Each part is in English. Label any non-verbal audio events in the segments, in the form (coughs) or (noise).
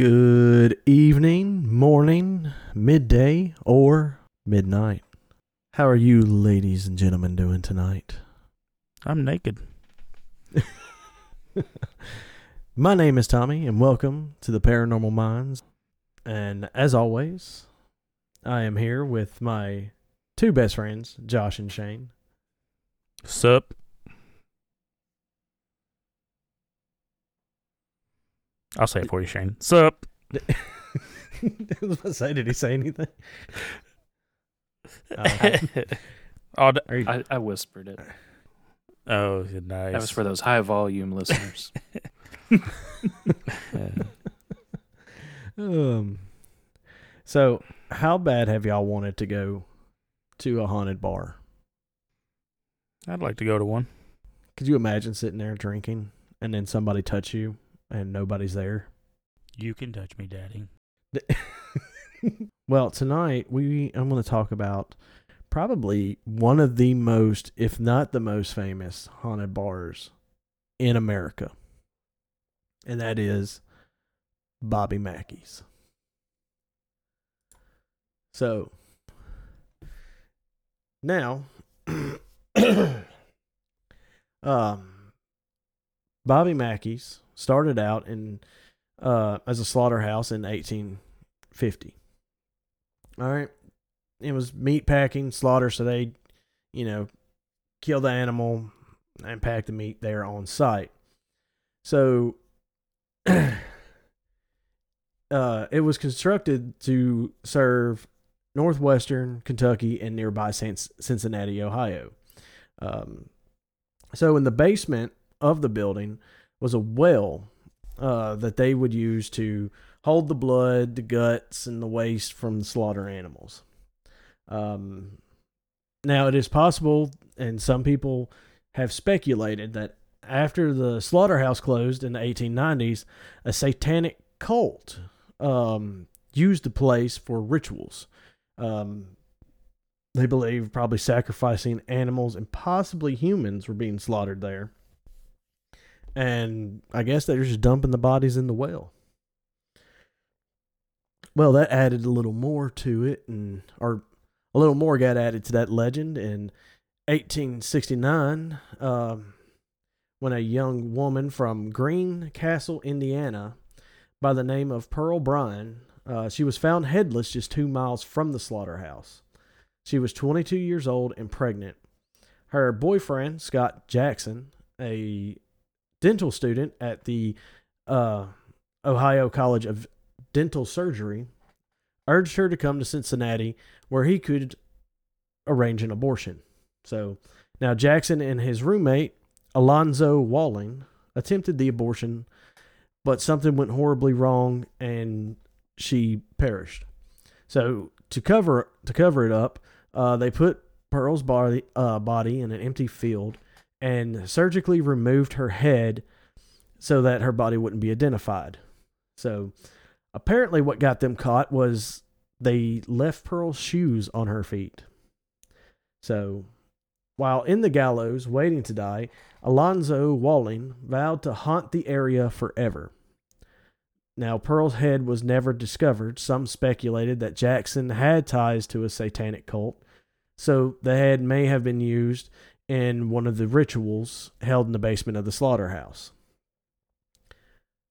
Good evening, morning, midday, or midnight. How are you, ladies and gentlemen, doing tonight? I'm naked. (laughs) My name is Tommy, and welcome to the Paranormal Minds. And as always, I am here with my two best friends, Josh and Shane. Sup? I'll say it for you, Shane. Sup? I was about to say, did he say anything? Uh, oh, (laughs) d- are you- I, I whispered it. oh, nice. That was for those high volume listeners. (laughs) Um, so, how bad have y'all wanted to go to a haunted bar? I'd like to go to one. Could you imagine sitting there drinking and then somebody touch you and nobody's there? You can touch me, Daddy. (laughs) well, tonight we I'm going to talk about probably one of the most, if not the most famous haunted bars in America. And that is Bobby Mackey's. So now (coughs) um Bobby Mackey's started out in uh, as a slaughterhouse in 1850. All right, it was meat packing, slaughter, so they, you know, kill the animal and pack the meat there on site. So, (clears throat) uh, it was constructed to serve northwestern Kentucky and nearby Cincinnati, Ohio. Um, so, in the basement of the building was a well uh, that they would use to hold the blood, the guts, and the waste from the slaughter animals. Um, now, it is possible, and some people have speculated that after the slaughterhouse closed in the 1890s, a satanic cult um, used the place for rituals. Um, they believe probably sacrificing animals and possibly humans were being slaughtered there and I guess they're just dumping the bodies in the well. Well, that added a little more to it, and or a little more got added to that legend in 1869, um, when a young woman from Greencastle, Indiana, by the name of Pearl Bryan, uh, she was found headless just two miles from the slaughterhouse. She was 22 years old and pregnant. Her boyfriend, Scott Jackson, a dental student at the uh, Ohio College of Dental Surgery, urged her to come to Cincinnati where he could arrange an abortion. So now Jackson and his roommate, Alonzo Walling, attempted the abortion, but something went horribly wrong and she perished. So to cover to cover it up, uh, they put Pearl's body uh, body in an empty field and surgically removed her head so that her body wouldn't be identified. So apparently, what got them caught was they left Pearl's shoes on her feet. So while in the gallows waiting to die, Alonzo Walling vowed to haunt the area forever. Now, Pearl's head was never discovered. Some speculated that Jackson had ties to a satanic cult, so the head may have been used in one of the rituals held in the basement of the slaughterhouse.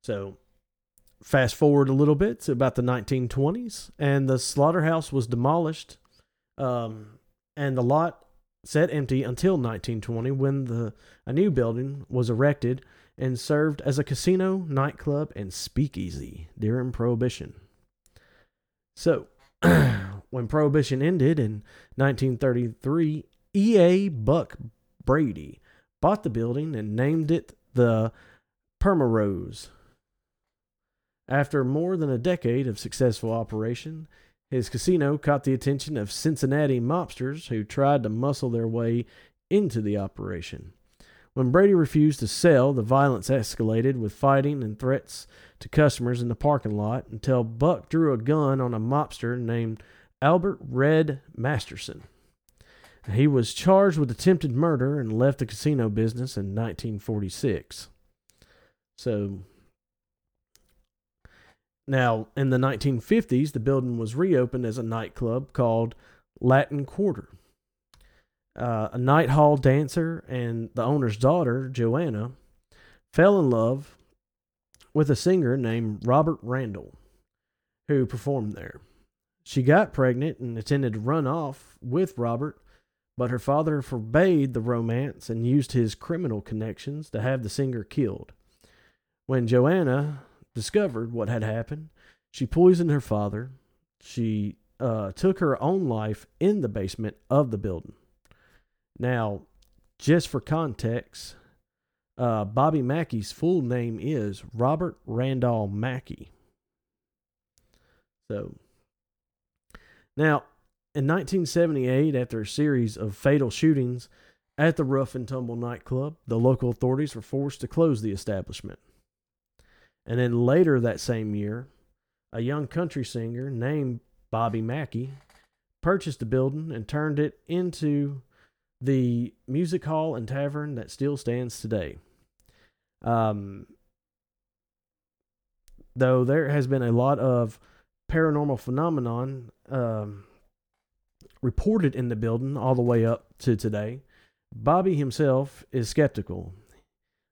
So, fast forward a little bit to about the 1920s, and the slaughterhouse was demolished, um, and the lot set empty until 1920 when the a new building was erected and served as a casino, nightclub, and speakeasy during Prohibition. So, (clears throat) when Prohibition ended in 1933, E.A. Buck Brady bought the building and named it the Primrose. After more than a decade of successful operation, his casino caught the attention of Cincinnati mobsters who tried to muscle their way into the operation. When Brady refused to sell, the violence escalated with fighting and threats to customers in the parking lot until Buck drew a gun on a mobster named Albert Red Masterson. He was charged with attempted murder and left the casino business in 1946. So, Now, in the 1950s, the building was reopened as a nightclub called Latin Quarter. Uh, a night hall dancer and the owner's daughter, Joanna, fell in love with a singer named Robert Randall, who performed there. She got pregnant and intended to run off with Robert, but her father forbade the romance and used his criminal connections to have the singer killed. When Joanna discovered what had happened, she poisoned her father. She uh, took her own life in the basement of the building. Now, just for context, uh, Bobby Mackey's full name is Robert Randall Mackey. So, now, in 1978, after a series of fatal shootings at the Rough and Tumble nightclub, the local authorities were forced to close the establishment. And then later that same year, a young country singer named Bobby Mackey purchased the building and turned it into the music hall and tavern that still stands today. Um, though there has been a lot of paranormal phenomenon um, reported in the building all the way up to today, Bobby himself is skeptical.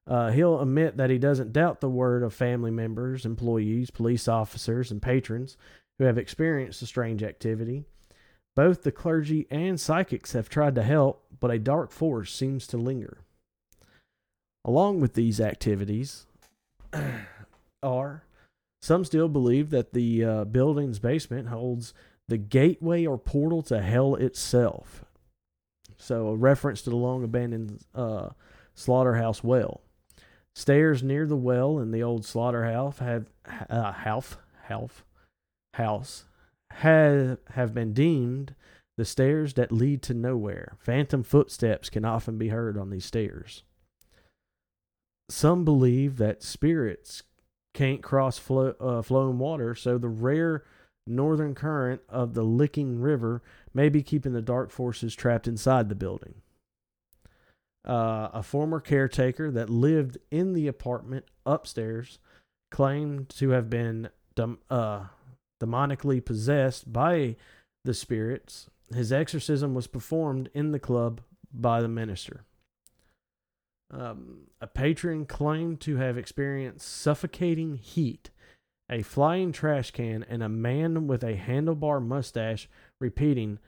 Uh, he'll admit that he doesn't doubt the word of family members, employees, police officers, and patrons who have experienced the strange activity. Both the clergy and psychics have tried to help, but a dark force seems to linger. Along with these activities (clears throat) are some still believe that the uh, building's basement holds the gateway or portal to hell itself. So, a reference to the long abandoned uh, slaughterhouse well. Stairs near the well in the old slaughterhouse have uh, house house house have have been deemed the stairs that lead to nowhere. Phantom footsteps can often be heard on these stairs. Some believe that spirits can't cross uh, flowing water, so the rare northern current of the Licking River may be keeping the dark forces trapped inside the building. Uh, a former caretaker that lived in the apartment upstairs claimed to have been dem- uh, demonically possessed by the spirits. His exorcism was performed in the club by the minister. Um, a patron claimed to have experienced suffocating heat, a flying trash can, and a man with a handlebar mustache repeating,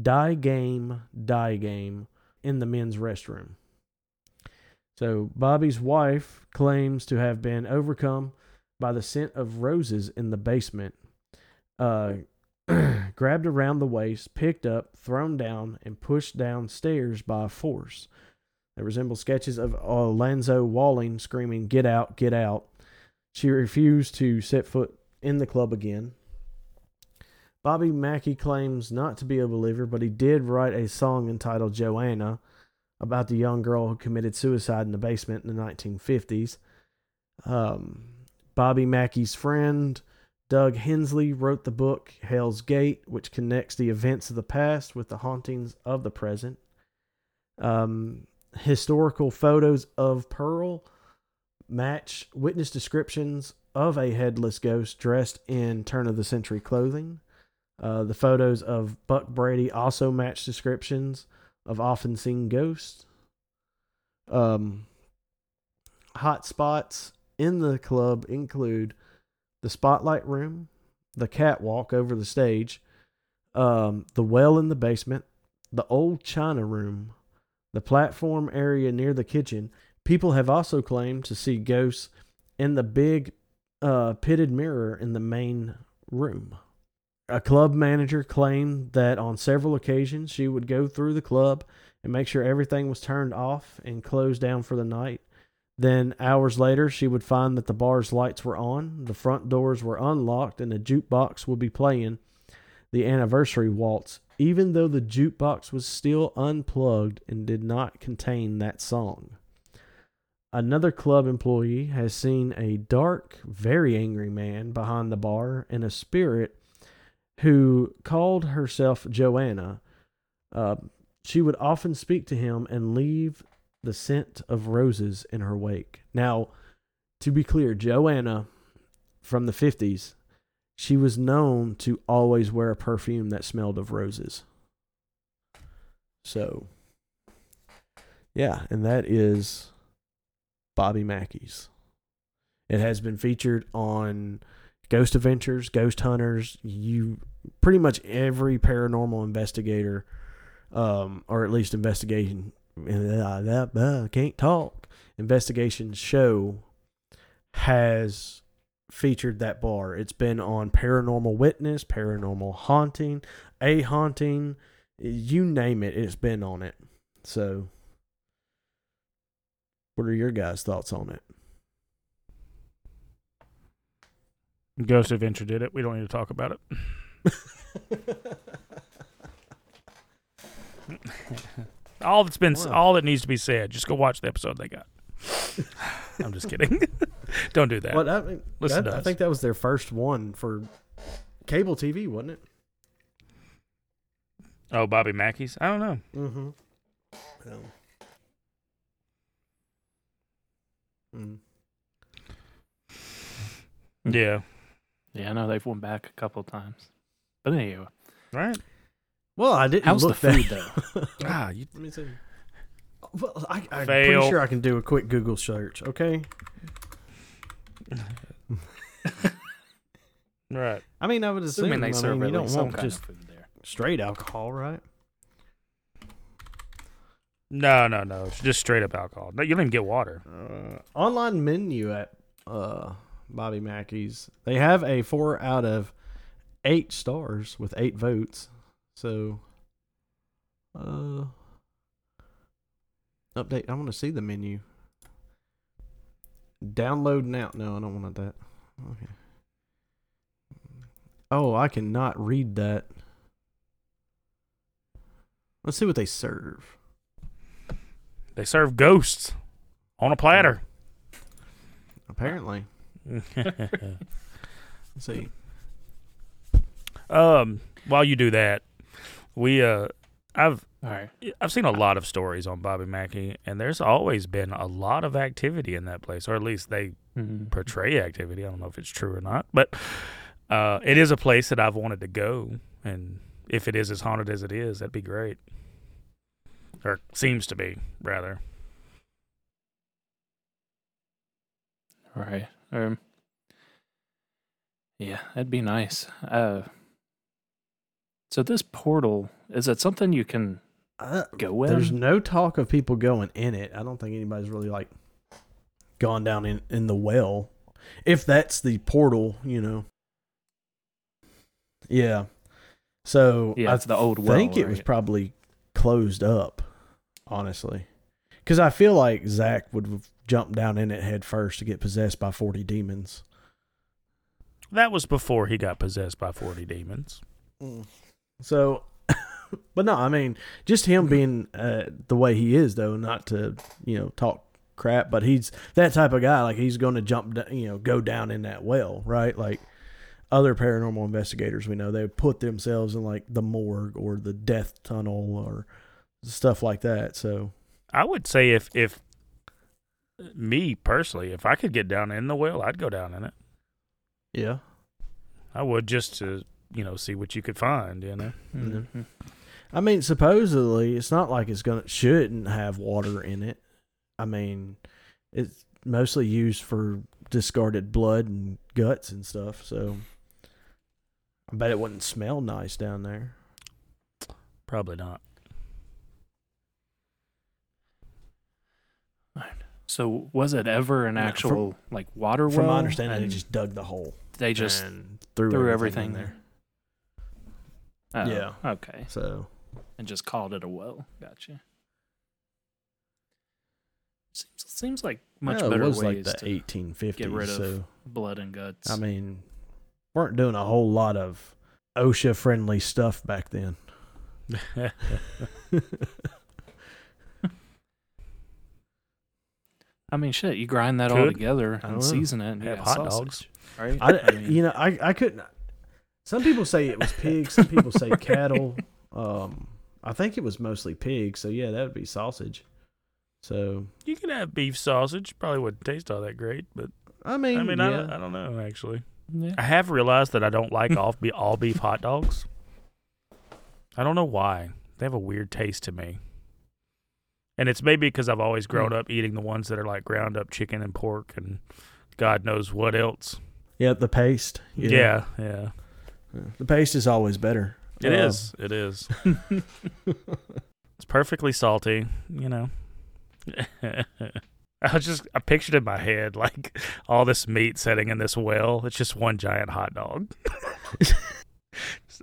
Die game, die game, in the men's restroom. So, Bobby's wife claims to have been overcome by the scent of roses in the basement, uh, (clears throat) grabbed around the waist, picked up, thrown down, and pushed downstairs by force. They resemble sketches of Alonzo Walling screaming, Get out, get out. She refused to set foot in the club again. Bobby Mackey claims not to be a believer, but he did write a song entitled Joanna about the young girl who committed suicide in the basement in the 1950s. Um, Bobby Mackey's friend, Doug Hensley, wrote the book Hell's Gate, which connects the events of the past with the hauntings of the present. Um, historical photos of Pearl match witness descriptions of a headless ghost dressed in turn of the century clothing. Uh, the photos of Buck Brady also match descriptions of often seen ghosts. Um, hot spots in the club include the spotlight room, the catwalk over the stage, um, the well in the basement, the old china room, the platform area near the kitchen. People have also claimed to see ghosts in the big uh, pitted mirror in the main room. A club manager claimed that on several occasions she would go through the club and make sure everything was turned off and closed down for the night. Then, hours later, she would find that the bar's lights were on, the front doors were unlocked, and the jukebox would be playing the anniversary waltz, even though the jukebox was still unplugged and did not contain that song. Another club employee has seen a dark, very angry man behind the bar and a spirit who called herself Joanna. Uh, she would often speak to him and leave the scent of roses in her wake. Now, to be clear, Joanna from the 50s she was known to always wear a perfume that smelled of roses. So, yeah, and that is Bobby Mackey's. It has been featured on Ghost Adventures, Ghost Hunters, you pretty much every paranormal investigator, um, or at least investigation, (laughs) can't talk investigation show has featured that bar. It's been on Paranormal Witness, Paranormal Haunting, A Haunting, you name it, it's been on it. So, what are your guys' thoughts on it? Ghost Adventure did it. We don't need to talk about it. (laughs) all that's been Wow. all that needs to be said. Just go watch the episode they got. (laughs) I'm just kidding. (laughs) don't do that. What I, mean, Listen that- I think that was their first one for cable TV, wasn't it? Oh, Bobby Mackey's. I don't know. Mm-hmm. Mm. Yeah. Yeah, I know they've went back a couple times. But anyway, Right. Well, I didn't how's the look food that. though? (laughs) Ah, you, Let me see. Well, I, I'm Fail. pretty sure I can do a quick Google search. Okay. right. I mean, I would assume. Assuming they I serve mean, at you don't least some want kind just of food there. straight alcohol, right? No, no, no. It's just straight up alcohol. No, you don't even get water. Uh, online menu at uh, Bobby Mackey's. They have a four out of eight stars with eight votes. So, uh, update. I want to see the menu. Download now. No, I don't want that. Okay. Oh, I cannot read that. Let's see what they serve. They serve ghosts on a platter. Apparently, let's (laughs) see. um, while you do that, we uh, I've All right. I've seen a lot of stories on Bobby Mackey, and there's always been a lot of activity in that place, or at least they Mhm. portray activity. I don't know if it's true or not, but uh, it is a place that I've wanted to go, and if it is as haunted as it is, that'd be great. Or seems to be, rather. Right. Um. Yeah, that'd be nice. Uh. So this portal is it something you can Uh, go in? There's no talk of people going in it. I don't think anybody's really like gone down in, in the well. If that's the portal, you know. Yeah. So yeah, I the old well. think it was probably closed up, honestly. Because I feel like Zach would jump down in it head first to get possessed by 40 demons. That was before he got possessed by 40 demons. So, (laughs) but no, I mean, just him being uh, the way he is, though, not to you know talk crap, but he's that type of guy. Like he's going to jump, you know, go down in that well, right? Like other paranormal investigators we know, they put themselves in like the morgue or the death tunnel or stuff like that. So, I would say if if me personally, if I could get down in the well, I'd go down in it. yeah, I would just to you know see what you could find. You know, Mhm. I mean, supposedly it's not like it's gonna shouldn't have water in it. I mean, it's mostly used for discarded blood and guts and stuff. So I bet it wouldn't smell nice down there. probably not. So was it ever an No, from- actual like water well? From my understanding, they just dug the hole. they just and threw, threw everything, everything there. oh, yeah. Okay. So And just called it a well. Gotcha. Seems seems like much well, better it was ways like the to 1850s. get rid of so blood and guts. I mean, weren't doing a whole lot of OSHA friendly stuff back then. (laughs) I mean, shit. You grind that all together and know. season it, and you Have hot sausage, dogs. right? I, mean, you know, I, I couldn't. Some people say it was pigs. Some people say cattle. (laughs) Um, I think it was mostly pigs. So yeah, that would be sausage. So You can have beef sausage. Probably wouldn't taste all that great, but I mean, I mean, I, yeah, don't, I don't know actually. Yeah. I have realized that I don't like all beef, all beef hot dogs. I don't know why. They have a weird taste to me. And it's maybe because I've always grown up eating the ones that are like ground up chicken and pork and God knows what else. Yeah, the paste. Yeah, yeah. Yeah. The paste is always better. It Uh, is. It is. it's perfectly salty, you know. (laughs) I was just I pictured in my head like all this meat sitting in this well. It's just one giant hot dog. (laughs)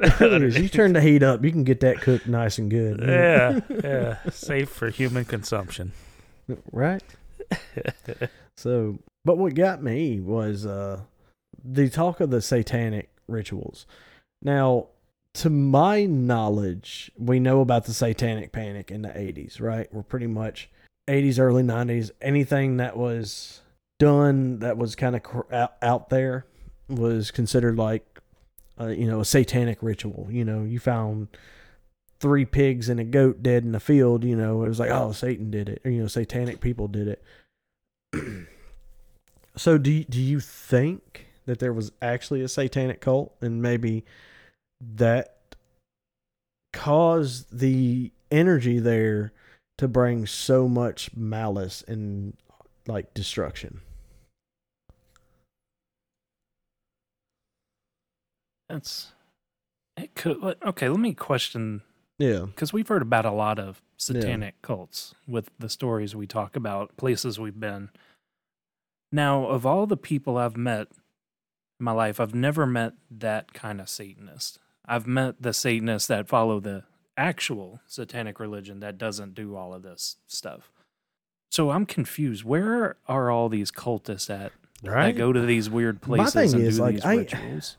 As you turn the heat up, you can get that cooked nice and good. (laughs) yeah, yeah, safe for human consumption. right? (laughs) So, but what got me was uh the talk of the satanic rituals. Now, to my knowledge, we know about the satanic panic in the 80s, right? We're pretty much 80s early 90s anything that was done that was kind of cr- out, out there was considered like uh, you know, a satanic ritual. You know, you found three pigs and a goat dead in the field, you know, it was like, oh, Satan did it. Or, you know, satanic people did it. (clears throat) so do do you think that there was actually a satanic cult and maybe that caused the energy there to bring so much malice and like destruction? That's it. Could okay. Let me question Yeah. because we've heard about a lot of satanic cults with the stories we talk about, places we've been. Now, of all the people I've met in my life, I've never met that kind of Satanist. I've met the Satanists that follow the actual satanic religion that doesn't do all of this stuff. So I'm confused. Where are all these cultists at Right? that go to these weird My places thing and is, do like, these I- rituals?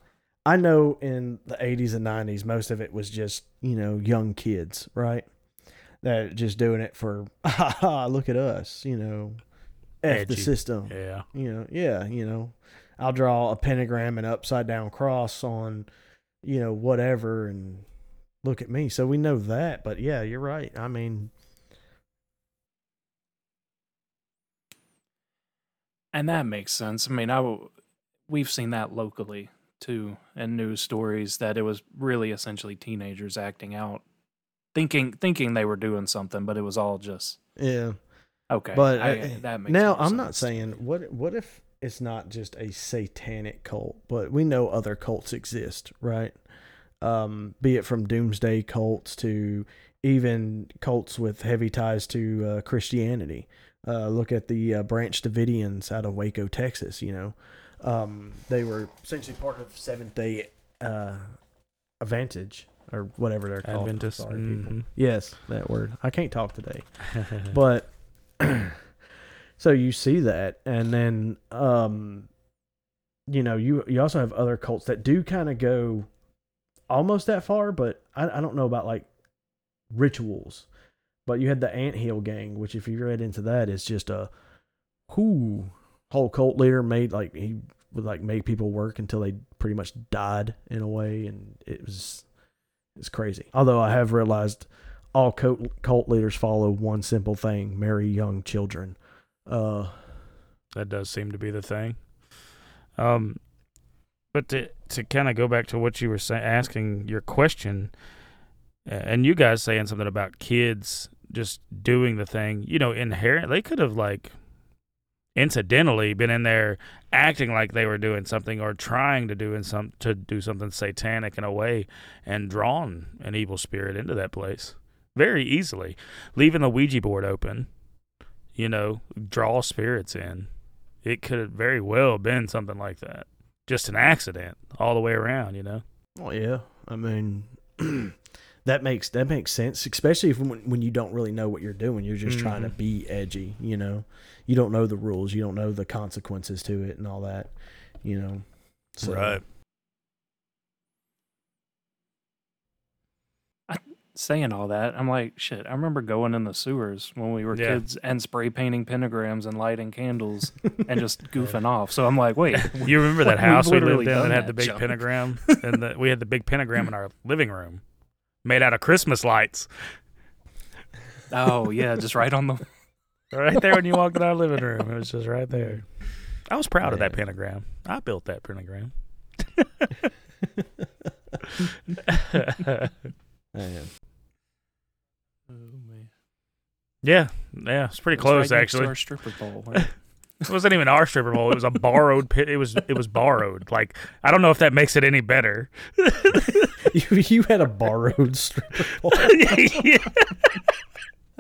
I know in the 80s and 90s, most of it was just, you know, young kids, right? That just doing it for, ha (laughs) ha, look at us, you know, F the system. Yeah. You know, yeah, you know, I'll draw a pentagram and upside down cross on, you know, whatever and look at me. So we know that. But yeah, you're right. I mean, And that makes sense. I mean, I w- we've seen that locally too in news stories that it was really essentially teenagers acting out, thinking thinking they were doing something, but it was all just yeah. okay. But I, uh, that makes now I'm not saying what what if it's not just a satanic cult, but we know other cults exist, right? Um, be it from doomsday cults to even cults with heavy ties to uh, Christianity. Uh, look at the uh, Branch Davidians out of Waco, Texas. You know, um, they were essentially part of Seventh Day uh, Advantage or whatever they're called. Adventist. Sorry, people. Mhm. Yes, that word. I can't talk today (laughs) but (clears throat) so you see that and then um you know you you also have other cults that do kind of go almost that far but I, I don't know about like rituals but you had the Ant Hill gang which if you read into that is just a who whole cult leader made like he would like make people work until they pretty much died in a way and it was it's crazy although i have realized all cult, cult leaders follow one simple thing marry young children uh That does seem to be the thing. Um, but to to kind of go back to what you were asking your question, and you guys saying something about kids just doing the thing, you know, inherent they could have like incidentally been in there acting like they were doing something or trying to do in some to do something satanic in a way and drawn an evil spirit into that place very easily. Leaving the ouija board open you know draw spirits in. It could have very well been something like that. Just an accident all the way around you know? Well yeah. I mean (clears throat) that makes that makes sense especially if, when, when you don't really know what you're doing you're just trying to Mhm. be edgy you know you don't know the rules you don't know the consequences to it and all that you know so saying all that, I'm like, shit. I remember going in the sewers when we were Yeah. kids and spray painting pentagrams and lighting candles (laughs) and just goofing off. So I'm like, wait, (laughs) you remember that (laughs) house we lived in that had the big junk. pentagram and the, we had the big pentagram in our living room made out of christmas lights oh yeah, just right on the. (laughs) right there when you walked in our living room it was just right there i was proud of that pentagram i built that pentagram (laughs) oh, Man. Oh man, yeah, yeah, it's pretty It's close right next to actually. Our stripper pole. right? It wasn't even our stripper pole. It was a borrowed pit. It was it was borrowed. Like I don't know if that makes it any better. (laughs) you, you had a borrowed stripper pole. (laughs) yeah.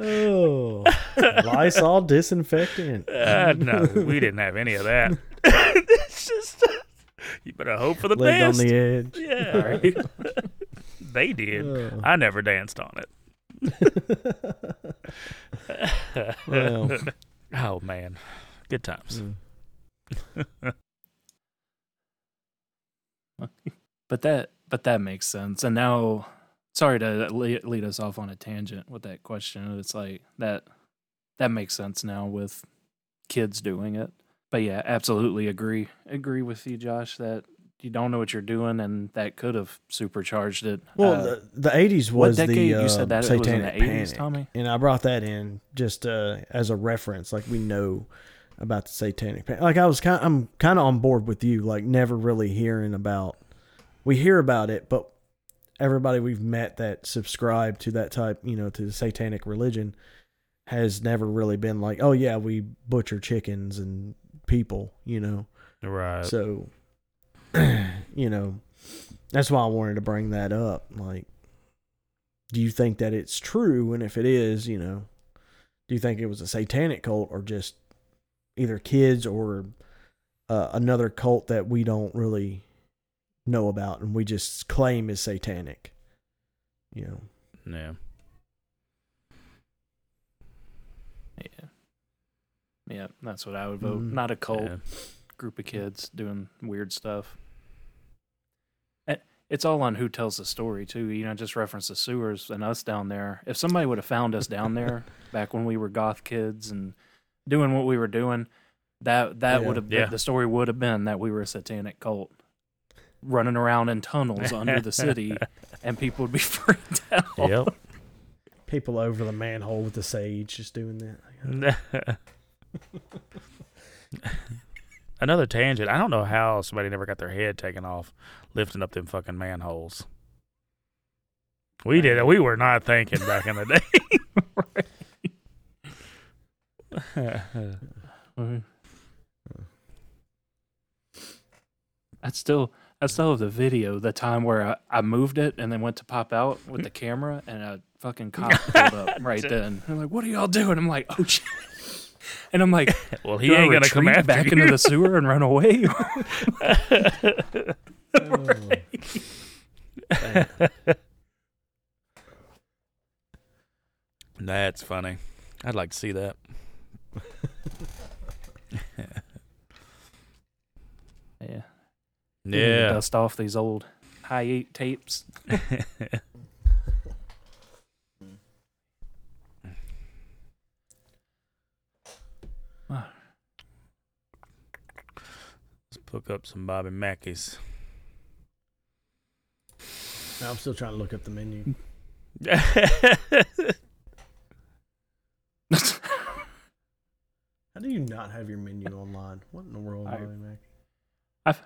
Oh, Lysol disinfectant. Uh, no, we didn't have any of that. (laughs) it's just you better hope for the Lived on the edge. yeah, right. they did. Oh. I never danced on it. Well. oh man, good times. Mm. (laughs) But that but that makes sense. And now, sorry to lead, lead us off on a tangent with that question. It's like that that makes sense now with kids doing it. But yeah, absolutely agree agree with you, Josh. That you don't know what you're doing, and that could have supercharged it. Well, Uh, the, the 80s what was decade the you uh, said that it was in the 80s, panic. Tommy? And I brought that in just uh, as a reference, like we know about the satanic panic. Like I was kind, I'm kind of on board with you. Like never really hearing about. We hear about it, but everybody we've met that subscribe to that type, you know, to the satanic religion, has never really been like, oh yeah, we butcher chickens and people, you know. Right. So, (clears throat) you know, that's why I wanted to bring that up. Like, do you think that it's true? And if it is, you know, do you think it was a satanic cult or just either kids or uh, another cult that we don't really know about and we just claim is satanic? You know, yeah. Yeah, yeah, that's what I would vote. Mhm. Not a cult. yeah. group of kids doing weird stuff. It's all on who tells the story too. You know, just reference the sewers and us down there. If somebody would have found us down there (laughs) back when we were goth kids and doing what we were doing, that that Yeah. would have Yeah. the story would have been that we were a satanic cult running around in tunnels under the city, (laughs) and people would be (laughs) freaked out. Yep. people over the manhole with the sage just doing that. (laughs) Another tangent. I don't know how somebody never got their head taken off lifting up them fucking manholes. We did it. We were not thinking back in the day. (laughs) I still, I still have the video. The time where I, I moved it and then went to pop out with the camera, and a fucking cop (laughs) pulled up right then. They're like, "What are y'all doing?" I'm like, "Oh shit!" (laughs) And I'm like, well, he ain't gonna come after back you. into the sewer and run away." That's funny. I'd like to see that. (laughs) yeah, We need to Yeah. dust off these old high eight tapes. Let's look up some Bobby Mackey's. Now I'm still trying to look up the menu. (laughs) How do you not have your menu online? What in the world, I- Bobby Mac? I've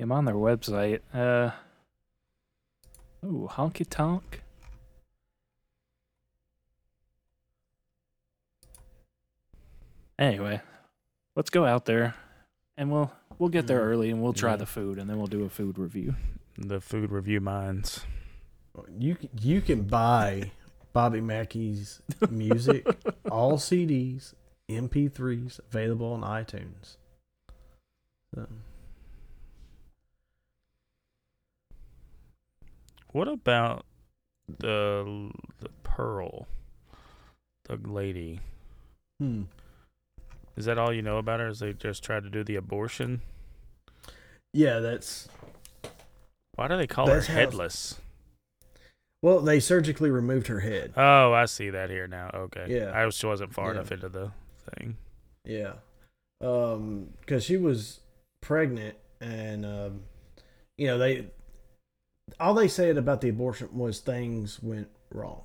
I'm on their website. Uh, ooh, honky tonk. Anyway, let's go out there, and we'll we'll get there Mhm. early, and we'll try Yeah. the food, and then we'll do a food review. the food review minds. You you can buy Bobby Mackey's (laughs) music, all CDs, MP3s available on iTunes. So, What about the the Pearl, the lady? hmm. Is that all you know about her? Is they just tried to do the abortion? Yeah, that's Why do they call her how- headless? Well. They surgically removed her head. Oh, I see that here now. Okay. Yeah. I just wasn't far Yeah. enough into the thing. Yeah, um, because she was pregnant, and um, you know they all they said about the abortion was things went wrong,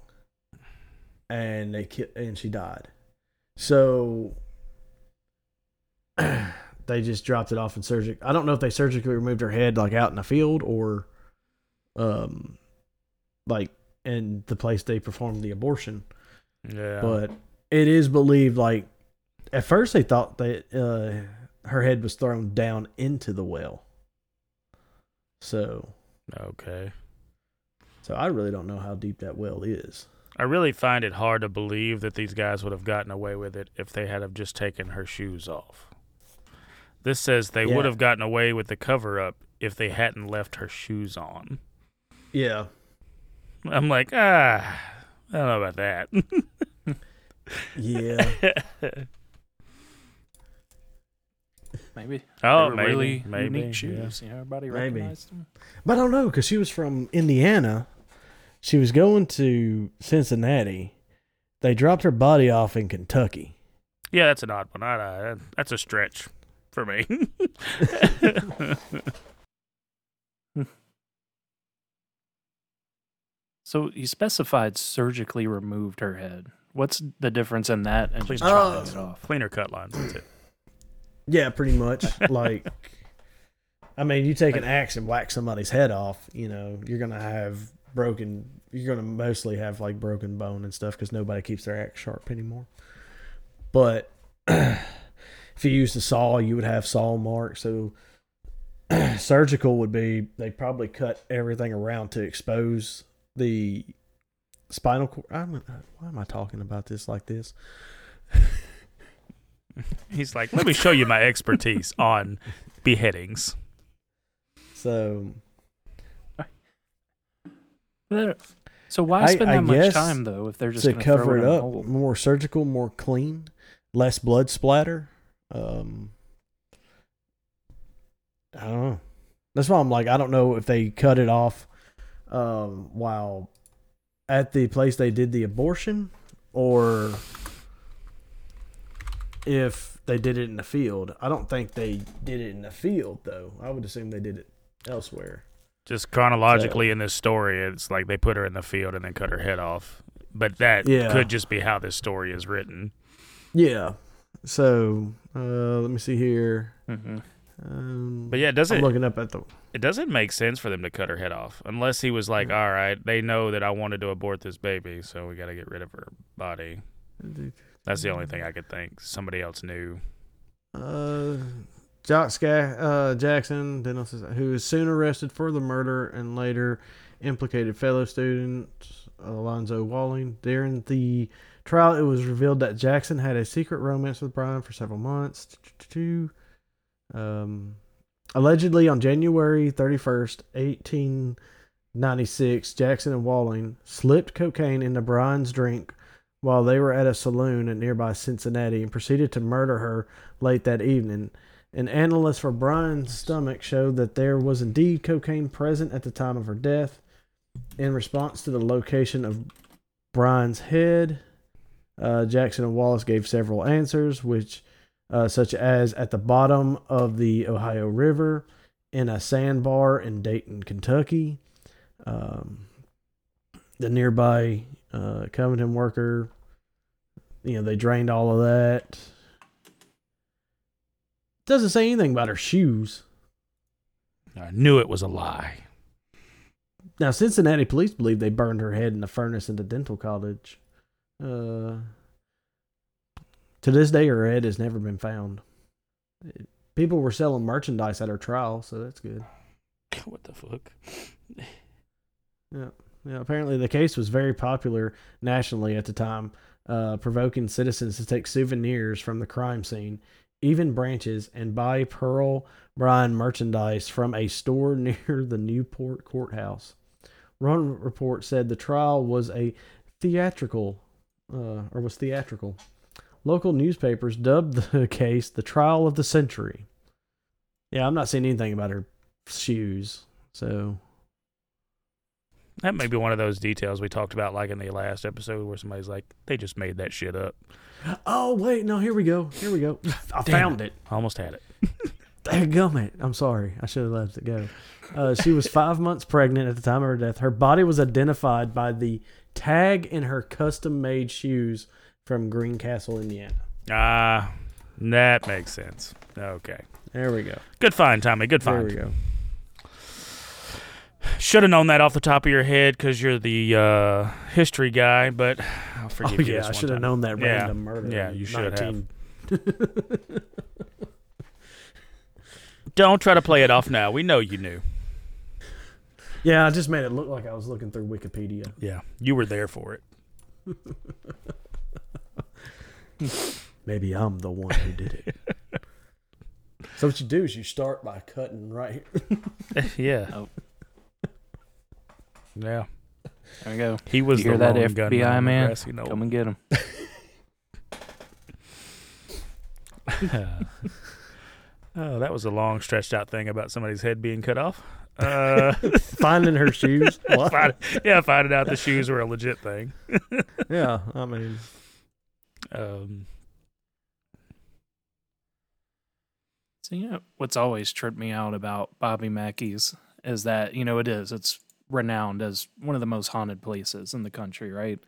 and they ki- and she died. So (clears throat) they just dropped it off in surgic. I don't know if they surgically removed her head like out in the field or um like in the place they performed the abortion. Yeah. But it is believed like at first they thought that uh her head was thrown down into the well. So okay. so I really don't know how deep that well is. I really find it hard to believe that these guys would have gotten away with it if they had have just taken her shoes off. This says they Yeah. would have gotten away with the cover up if they hadn't left her shoes on. Yeah. I'm like, ah, I don't know about that. Yeah. (laughs) Maybe. oh, they were maybe, really maybe, unique yeah. shoes. You know, everybody Maybe. recognized them. But I don't know because she was from Indiana. She was going to Cincinnati. They dropped her body off in Kentucky. Yeah, that's an odd one. I, uh, that's a stretch for me. (laughs) So you specified surgically removed her head. What's the difference in that and just Clean chopping Uh, it off? Cleaner cut lines. That's it. Yeah, pretty much. (laughs) like, I mean, you take an axe and whack somebody's head off. You know, you're gonna have broken. You're gonna mostly have like broken bone and stuff because nobody keeps their axe sharp anymore. But (clears throat) if you used a saw, you would have saw marks. So (clears throat) surgical would be they probably cut everything around to expose the spinal cord. I'm, why am I talking about this like this? He's like, let me show you my expertise (laughs) on beheadings. So So why spend I that much time though if they're just to gonna cover throw it in up, hole? more surgical, more clean, less blood splatter. Um, I don't know. That's why I'm like, I don't know if they cut it off um, while at the place they did the abortion, or if they did it in the field. I don't think they did it in the field though. I would assume they did it elsewhere. Just chronologically in this story, it's like they put her in the field and then cut her head off. But that Yeah. could just be how this story is written. Yeah. So uh, let me see here. Mhm. Um, But yeah, does I'm it looking up at the it doesn't make sense for them to cut her head off unless he was like, all right, they know that I wanted to abort this baby, so we got to get rid of her body. That's the only thing I could think. Somebody else knew. uh, Jock uh, Jackson, Dennis, who was soon arrested for the murder and later implicated fellow student Alonzo Walling. During the trial, it was revealed that Jackson had a secret romance with Bryan for several months. Um, allegedly, on January 31st, 1896, Jackson and Walling slipped cocaine into Bryan's drink while they were at a saloon in nearby Cincinnati and proceeded to murder her late that evening. An analyst for Bryan's stomach showed that there was indeed cocaine present at the time of her death. In response to the location of Bryan's head, uh, Jackson and Wallace gave several answers, which, uh, such as at the bottom of the Ohio River, in a sandbar in Dayton, Kentucky. Um, the nearby uh, Covington worker, you know, they drained all of that. Doesn't say anything about her shoes. I knew it was a lie. Now, Cincinnati police believe they burned her head in a furnace in the dental college. Uh, to this day, her head has never been found. People were selling merchandise at her trial, so that's good. (laughs) what the fuck? Yeah. Yeah, apparently the case was very popular nationally at the time, uh, provoking citizens to take souvenirs from the crime scene, even branches, and buy Pearl Bryan merchandise from a store (laughs) near the Newport courthouse. One report said the trial was a theatrical, uh, or was theatrical. Local newspapers dubbed the (laughs) case the trial of the century. Yeah, I'm not seeing anything about her shoes, so That may be one of those details we talked about, like in the last episode, where somebody's like, they just made that shit up. (gasps) Oh wait, no, here we go. Here we go. (laughs) I Damn found it. I almost had it. (laughs) Dadgummit. I'm sorry. I should have let it go. Uh, she was five months pregnant at the time of her death. Her body was identified by the tag in her custom made shoes from Greencastle, Indiana. Ah, that makes sense. Okay. There we go. Good find, Tommy. Good find. There we go. Should have known that off the top of your head because you're the uh, history guy, but I'll Oh forgive you. yeah, this I should have time. known that Yeah. random murder. Yeah, you should have. (laughs) Don't try to play it off now. We know you knew. yeah, I just made it look like I was looking through Wikipedia. Yeah, you were there for it. (laughs) (laughs) Maybe I'm the one who did it. (laughs) so what you do is you start by cutting right. (laughs) yeah. Oh. Yeah. There we go. He was You hear the that, lone gunman FBI on the man? grassy knoll. Come and get him. oh, that was a long, stretched out thing about somebody's head being cut off. Uh, Finding her shoes. What? find, yeah, finding out the shoes were a legit thing. Yeah, I mean, Um, So you know what's always tripped me out about Bobby Mackey's is that you know it is it's renowned as one of the most haunted places in the country, right?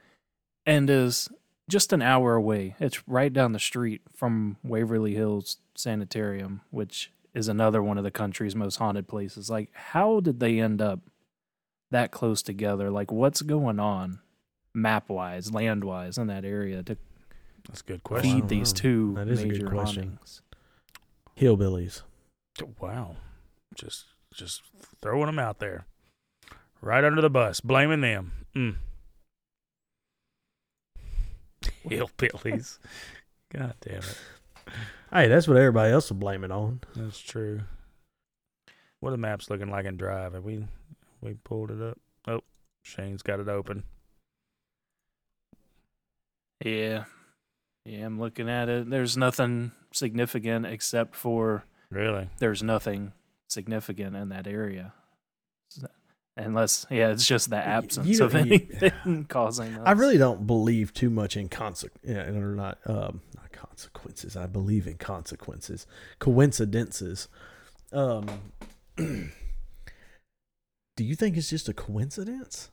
And is just an hour away. It's right down the street from Waverly Hills Sanitarium, which is another one of the country's most haunted places. Like, how did they end up that close together? Like, what's going on, map wise, land wise, in that area to that's a good question. feed don't these know. two That is a good major question. hauntings? hillbillies. Wow, just just throwing them out there, right under the bus, blaming them. Mm. (laughs) Hillbillies. (laughs) God damn it. Hey, that's what everybody else will blame it on. That's true. What are the maps looking like in Drive? Have we we pulled it up? Oh, Shane's got it open. Yeah. Yeah, I'm looking at it. There's nothing significant except for Really? there's nothing significant in that area. Unless, yeah, it's just the absence you of don't- you- anything (laughs) causing us. I really don't believe too much in conse- yeah, or not um not consequences. I believe in consequences. Coincidences. Um (clears throat) Do you think it's just a coincidence?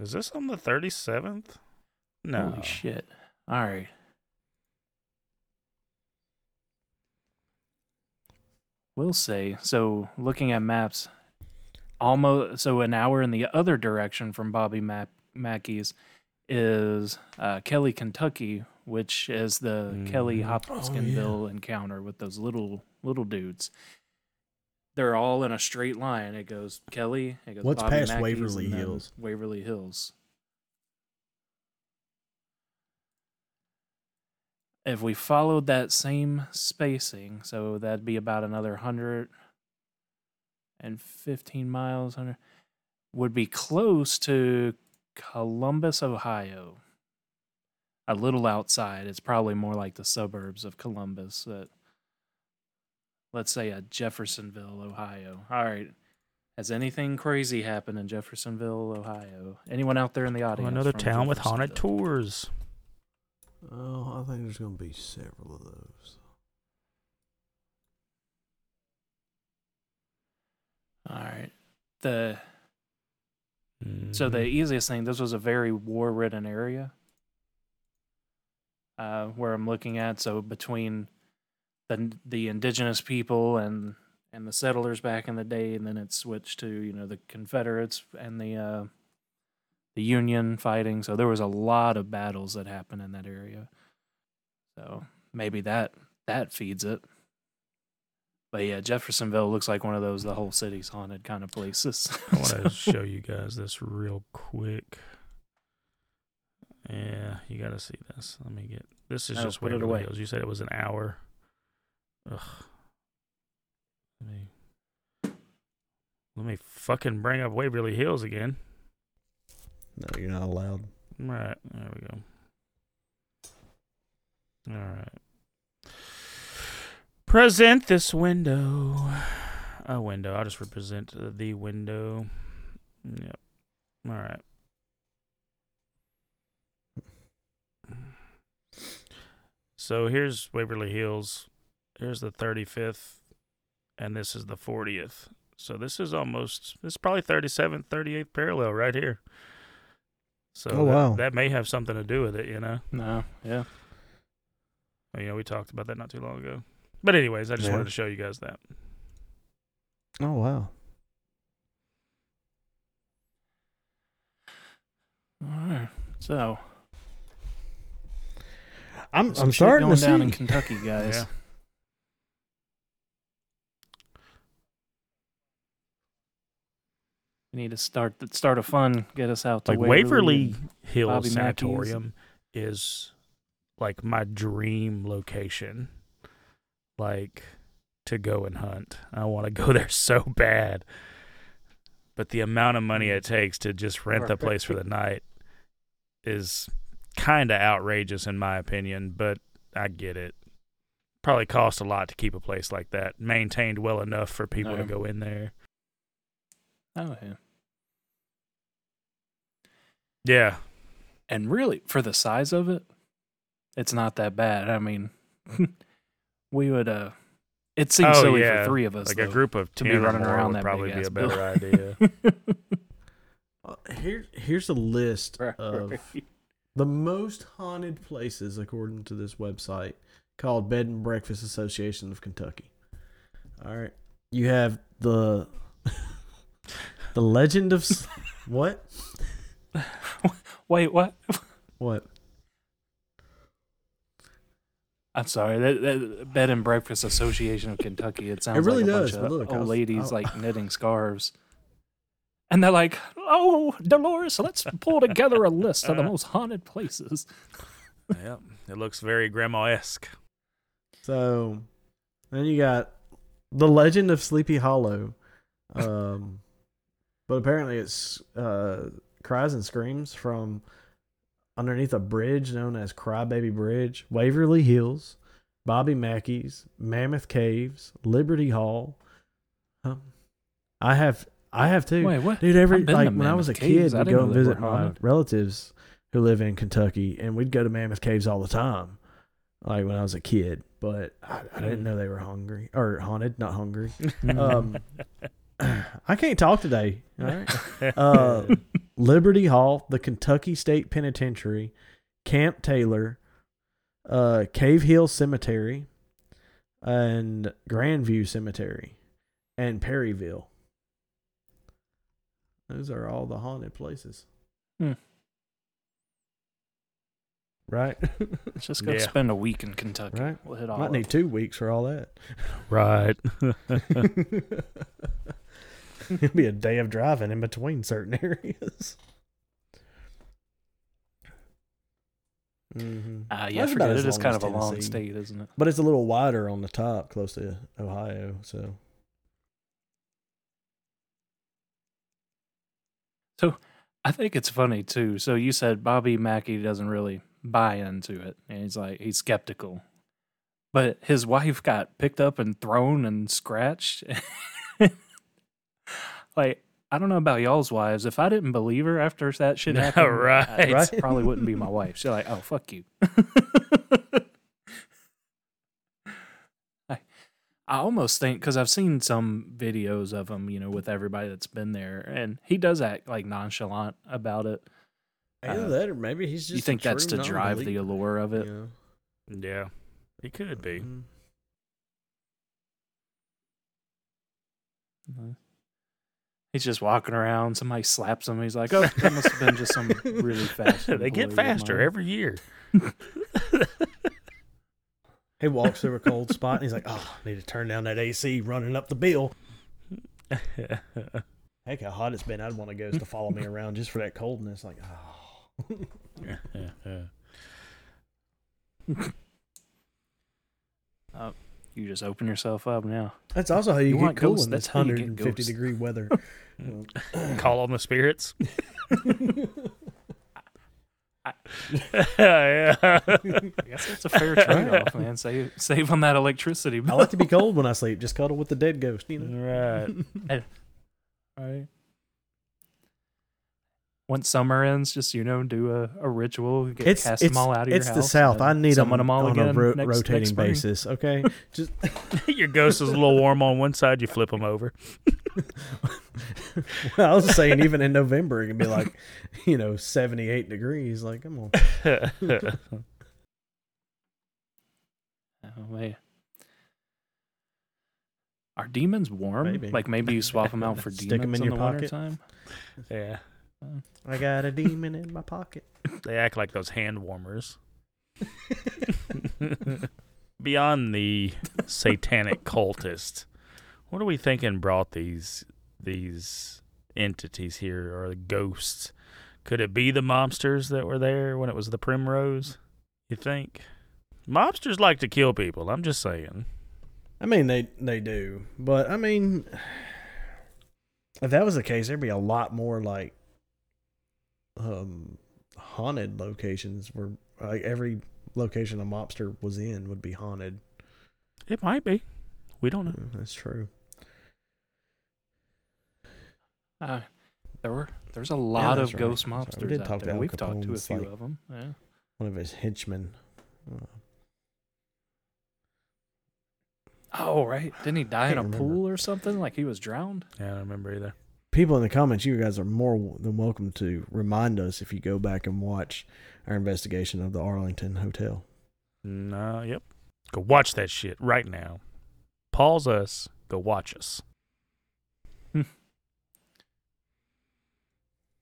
Is this on the 37th? No. Holy shit. All right. We'll say. So, looking at maps, almost so an hour in the other direction from Bobby Mac- Mackey's is uh, Kelly, Kentucky, which is the Kelly Mhm. Hopkinsville encounter with those little little dudes. They're all in a straight line. It goes Kelly. It goes What's Bobby past Mackey's, Waverly Hills? Waverly Hills. If we followed that same spacing, so that'd be about another hundred and fifteen miles. Hundred would be close to Columbus, Ohio. A little outside. It's probably more like the suburbs of Columbus. That let's say a Jeffersonville, Ohio. All right. Has anything crazy happened in Jeffersonville, Ohio? Anyone out there in the audience? another town with haunted tours. Oh, I think there's going to be several of those. All right. The so the Mhm. easiest thing. This was a very war-ridden area. Uh, where I'm looking at, so between the the indigenous people and and the settlers back in the day, and then it switched to you know the Confederates and the uh, the Union fighting. So there was a lot of battles that happened in that area. So maybe that that feeds it. But yeah, Jeffersonville looks like one of those the whole city's haunted kind of places. I want (laughs) to show you guys this real quick. Yeah, you got to see this. Let me get. This is No, just put it away. Hills. You said it was an hour. Ugh. Let me. Let me fucking bring up Waverly Hills again. No, you're not allowed. All right, there we go. All right. Present this window. A window. I'll just represent the window. Yep. All right. So here's Waverly Hills. Here's the 35th, and this is the 40th. So this is almost, this is probably 37th, 38th parallel right here. So Oh, that, wow. that may have something to do with it, you know. No, yeah. Oh, you know, we talked about that not too long ago. But anyways, I just Yeah. wanted to show you guys that. Oh wow. All right. So I'm I'm shit starting going to down see. in Kentucky, guys. Yeah. Need to start start a fund, get us out to Like Waverly. Waverly Hill Bobby Mackey's. Sanatorium is like my dream location. Like to go and hunt. I want to go (laughs) there so bad. But the amount of money it takes to just rent the place for the night is kind of outrageous in my opinion, but I get it. Probably cost a lot to keep a place like that maintained well enough for people to oh, go in there. Oh yeah. Yeah. And really, for the size of it, it's not that bad. I mean, (laughs) we would. uh It seems Oh, silly yeah. for three of us. Like a group of to 10 be or running more around would that probably be big-ass a better building. idea. (laughs) Here here's a list of the most haunted places according to this website called Bed and Breakfast Association of Kentucky. All right. You have the (laughs) the legend of what? (laughs) Wait, what? What? I'm sorry. That, that Bed and Breakfast Association of Kentucky. It sounds it really like a does, bunch but of look, old was- ladies I- like knitting scarves. And they're like, "Oh, Dolores, let's pull together a list of the (laughs) most haunted places." (laughs) yep. It looks very grandma esque. So then you got the legend of Sleepy Hollow. Um but apparently it's uh cries and screams from underneath a bridge known as Crybaby Bridge, Waverly Hills, Bobby Mackey's, Mammoth Caves, Liberty Hall. Huh? I have I have too. Wait, what? Dude, every like when I was a Caves. kid, I we'd go and visit my haunted. relatives who live in Kentucky, and we'd go to Mammoth Caves all the time. Like when I was a kid, but I, I didn't know they were hungry or haunted, not hungry. (laughs) Um, (laughs) I can't talk today. All right. (laughs) Uh, Liberty Hall, the Kentucky State Penitentiary, Camp Taylor, uh, Cave Hill Cemetery, and Grandview Cemetery, and Perryville. Those are all the haunted places. Hmm. Right? Let's just go Yeah. spend a week in Kentucky. Right. We'll hit all Might need it. two weeks for all that. right. (laughs) (laughs) (laughs) It'll be a day of driving in between certain (laughs) areas. Mm-hmm. Ah, yeah, That's about forget. It's long kind of a long state, isn't it? But it's a little wider on the top, close to Ohio. So, so I think it's funny too. So you said Bobby Mackey doesn't really buy into it, and he's like he's skeptical. But his wife got picked up and thrown and scratched. (laughs) like I don't know about y'all's wives. If I didn't believe her after that shit No, (laughs) happened, right. it Right. probably wouldn't be my wife. She's like, oh fuck you. I, (laughs) I almost think because I've seen some videos of him, you know, with everybody that's been there, and he does act like nonchalant about it. either Uh, that, or maybe he's just. you think a that's to drive the allure of it? you know? yeah. He could be. Mhm. He's just walking around. Somebody slaps him. He's like, "Oh, that must have been just some really (laughs) fast." they get faster mine." every year. (laughs) He walks through a cold spot and he's like, "Oh, I need to turn down that AC, running up the bill." (laughs) Heck, how hot it's been! I'd want to ghost to follow me around just for that coldness. Like, oh. Uh, You just open yourself up now. That's also how you, You get want cool ghosts? in That's this how you get 150 degree weather. (laughs) (laughs) Call on the spirits. (laughs) yeah. I guess that's a fair trade-off, man. Save save on that electricity I like to be cold when I sleep. Just cuddle with the dead ghost, you know. right. right. Once summer ends, just you know, do a, a ritual, get, It's cast it's them all out of your it's the South. I need them them all on again a ro- next, rotating next (laughs) basis. Okay, just Your ghost is a little warm on one side, you flip them over. (laughs) well, I was saying even in November it can be like, (laughs) you know, seventy eight degrees. Like, come on. Oh, man. Are demons warm? Maybe. Like maybe you swap them out for demons in in, your the pocket. wintertime? yeah. I got a demon in my pocket. (laughs) They act like those hand warmers. (laughs) Beyond the satanic cultist, what are we thinking brought these these entities here or the ghosts? Could it be the mobsters that were there when it was the primrose? You think? Mobsters like to kill people, I'm just saying. I mean, they they do, but I mean, (sighs) if that was the case, there'd be a lot more like um haunted locations where like every location a mobster was in would be haunted. It might be. We don't know. Mm, That's true. Uh, there were there's a lot that's of right. ghost That's right. We mobsters did out talk to there. Al We've talked to a few like- of them. Yeah. One of his henchmen. Uh, Oh right, didn't he die in a remember. pool or something? Like he was drowned. Yeah, I don't remember either. People in the comments, you guys are more than welcome to remind us if you go back and watch our investigation of the Arlington Hotel. No, yep. Go watch that shit right now. Pause us. Go watch us.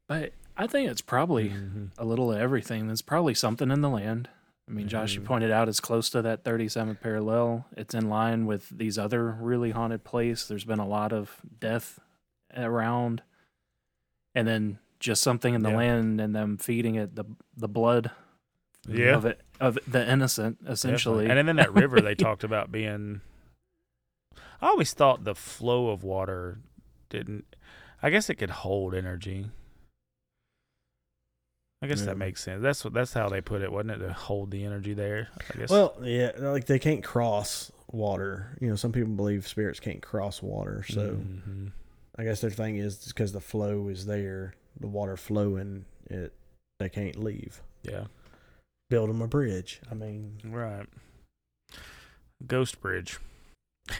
But I think it's probably Mhm. a little of everything. There's probably something in the land. I mean, Josh, you Mhm. pointed out it's close to that 37th parallel. It's in line with these other really haunted places. There's been a lot of death around, and then just something in the Yeah. land and them feeding it the the blood Yeah. of it of the innocent essentially. Definitely. And then in that river, they (laughs) talked about being. I always thought the flow of water didn't. I guess it could hold energy. I guess Yeah. that makes sense. That's what. That's how they put it, wasn't it? To hold the energy there. I guess. Well, yeah, like they can't cross water. You know, some people believe spirits can't cross water. So Mhm. I guess their thing is because the flow is there, the water flowing, it they can't leave. yeah, Build them a bridge. I mean, right. Ghost Bridge.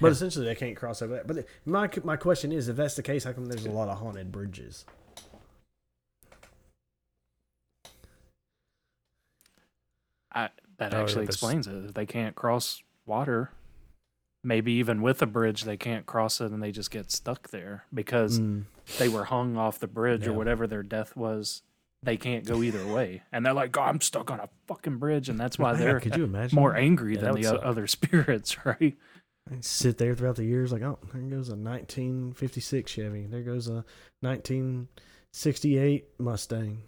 but essentially they can't cross over that. But my my question is, if that's the case, how come there's a lot of haunted bridges? I, that Oh, actually explains it. If they can't cross water, maybe even with a bridge, they can't cross it and they just get stuck there because Mm. they were hung off the bridge or whatever their death was. They can't go either way, and they're like, "God, I'm stuck on a fucking bridge," and that's why they're could you imagine more angry Yeah, than the suck. other (laughs) spirits, right? Sit there throughout the years, like, oh, there goes a 1956 Chevy. There goes a 1968 Mustang.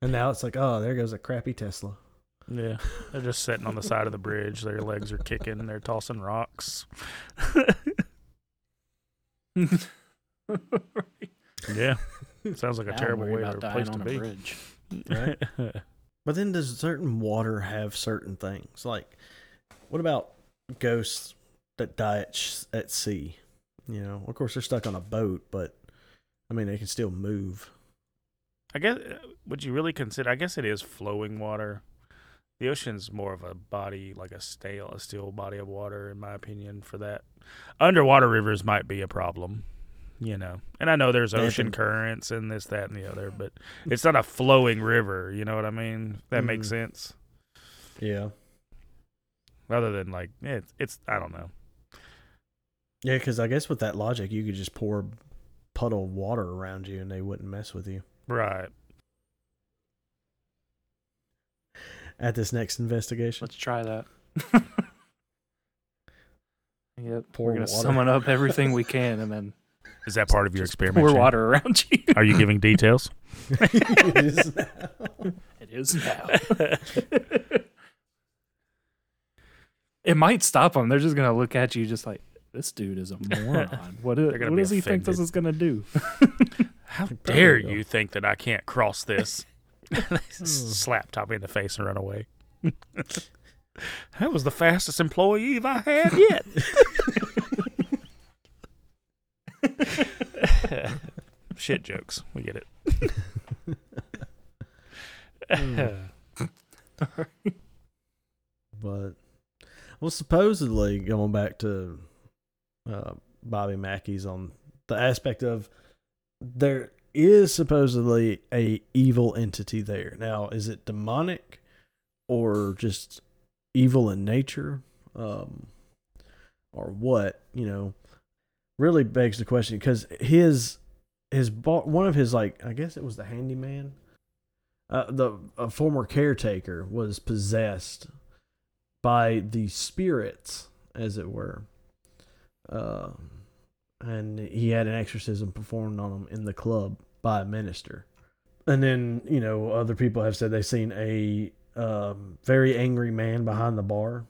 And now it's like, oh, there goes a crappy Tesla. Yeah, they're just sitting on the side of the bridge. Their legs are kicking. They're tossing rocks. (laughs) yeah, sounds like a Now terrible way about or dying place to on a be. bridge. (laughs) Right. But then does certain water have certain things? Like, what about ghosts that die at, sh- at sea? You know, of course, they're stuck on a boat, but I mean, they can still move. I guess uh, would you really consider? I guess it is flowing water. The ocean's more of a body, like a stale, a still body of water, in my opinion. For that, underwater rivers might be a problem, you know. And I know there's ocean currents and this, that, and the other, but it's not a flowing river. You know what I mean? That makes Mm. sense. Yeah. Rather than like, it's, it's I don't know. Yeah, because I guess with that logic, you could just pour puddle of water around you and they wouldn't mess with you. Right. At this next investigation, Let's try that. (laughs) yep, Pour we're gonna water. summon up everything we can and then (laughs) Is that part of your experiment? pour water around you. (laughs) Are you giving details? It is now. It is now. it might stop them. They're just gonna look at you just like this dude is a moron. What, i- They're gonna what be does he think this is gonna do? How dare you think that I can't cross this? Slap Tommy in the face and run away. that was the fastest employee I had yet. (laughs) shit jokes. We get it. Mm. (laughs) But well, supposedly going back to uh, Bobby Mackey's on the aspect of there is supposedly a evil entity there. Now, is it demonic or just evil in nature, um, or what? You know, really begs the question because his his one of his like I guess it was the handyman, uh, the a former caretaker was possessed by the spirits, as it were. Uh, and he had an exorcism performed on him in the club by a minister. And then, you know, other people have said they've seen a um, very angry man behind the bar.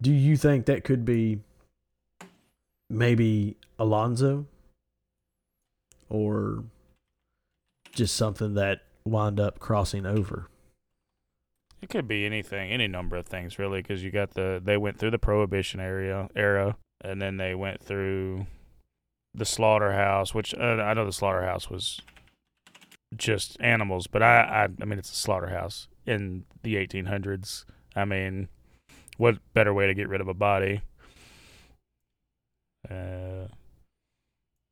Do you think that could be maybe Alonzo? Or just something that wound up crossing over? It could be anything, any number of things, really, because you got the they went through the prohibition area era, and then they went through the slaughterhouse, which uh, I know the slaughterhouse was just animals, but I, I, I mean, it's a slaughterhouse in the 1800s. I mean, what better way to get rid of a body? Uh,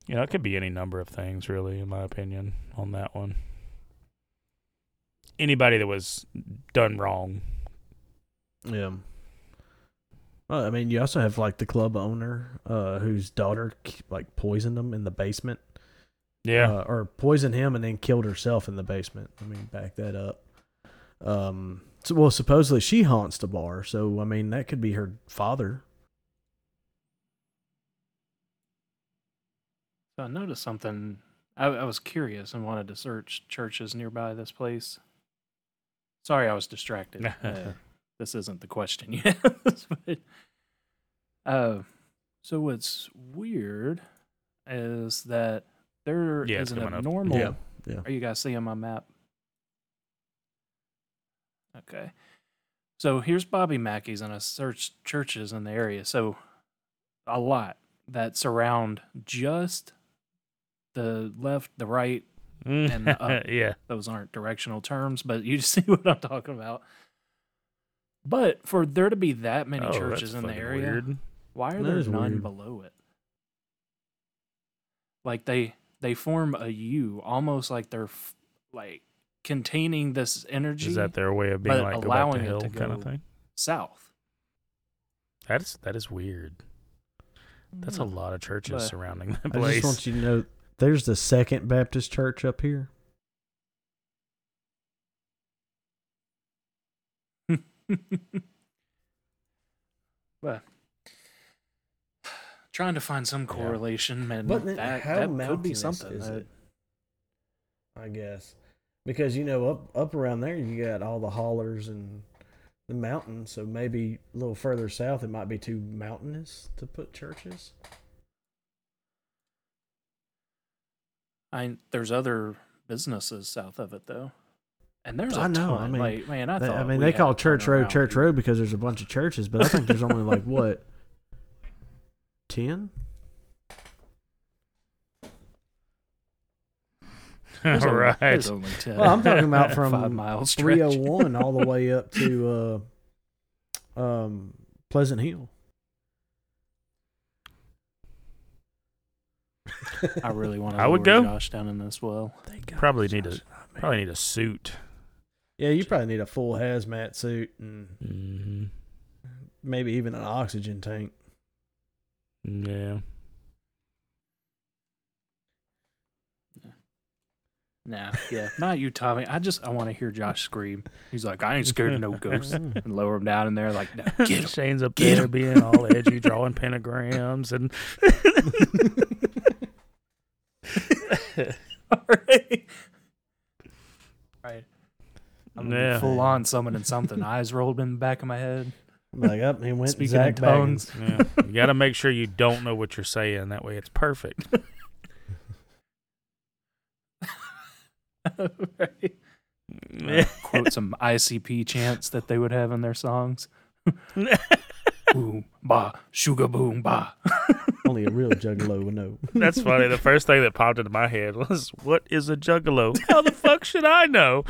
you know, it could be any number of things, really, in my opinion, on that one anybody that was done wrong. Yeah. Well, I mean, you also have like the club owner, uh, whose daughter like poisoned him in the basement. Yeah. Uh, or poisoned him and then killed herself in the basement. I mean, back that up. Um. So, well, supposedly she haunts the bar, so I mean that could be her father. So I noticed something. I, I was curious and wanted to search churches nearby this place. Sorry, I was distracted. (laughs) uh, this isn't the question (laughs) yet. but, uh, so what's weird is that there Yeah, is it's an coming up. abnormal. Yeah, yeah. Are you guys seeing my map? Okay. So here's Bobby Mackey's, and I searched churches in the area. So a lot that surround just the left, the right, and the (laughs) up. yeah. those aren't directional terms, but you (laughs) see what I'm talking about. But for there to be that many Oh, churches in the area, Weird. why are That there is none weird. below it? Like they they form a U, almost like they're f- like containing this energy Is that their way of being but like go back allowing to it hell to kind of go- thing? south. That's that is weird. That's a Hmm. lot of churches But- surrounding that place. I just want you to know there's the Second Baptist Church up here. (laughs) but trying to find some Yeah. correlation, man. But then that, how that could be something. is that- uh, it? I guess because you know up up around there you got all the hollers and the mountains, so maybe a little further south it might be too mountainous to put churches. I there's other businesses south of it though, and there's a I know, ton. I mean, like, man, I They- thought I mean, they call Church Road around Church. Road because there's a bunch of churches, but I think there's only like (laughs) what ten. There's All only- right. There's only 10. Well, I'm talking about (laughs) from five miles stretch. 301 all the (laughs) way up to uh, um, Pleasant Hill. I really want to I would lower go. Josh down in this well. Probably need a probably need a suit. Yeah, you probably need a full hazmat suit and hmm maybe even an oxygen tank. Yeah. Nah, yeah, not you, Tommy. I just I want to hear Josh scream. He's like, I ain't scared of no (laughs) ghosts, and lower him down in there like, no, (laughs) get him. Shane's up Get there him. being all edgy, (laughs) drawing pentagrams and All right. Right. I'm Yeah. full on summoning something. Eyes rolled in the back of my head. I'm like up, he went Speaking Zach in tongues. yeah. you got to make sure you don't know what you're saying. That way, it's perfect. (laughs) right. Uh, (laughs) quote some ICP chants that they would have in their songs. (laughs) boom, ba, sugar boom, ba. Only a real juggalo would know. That's funny. The first thing that popped into my head was, "What is a juggalo? How the fuck should I know?"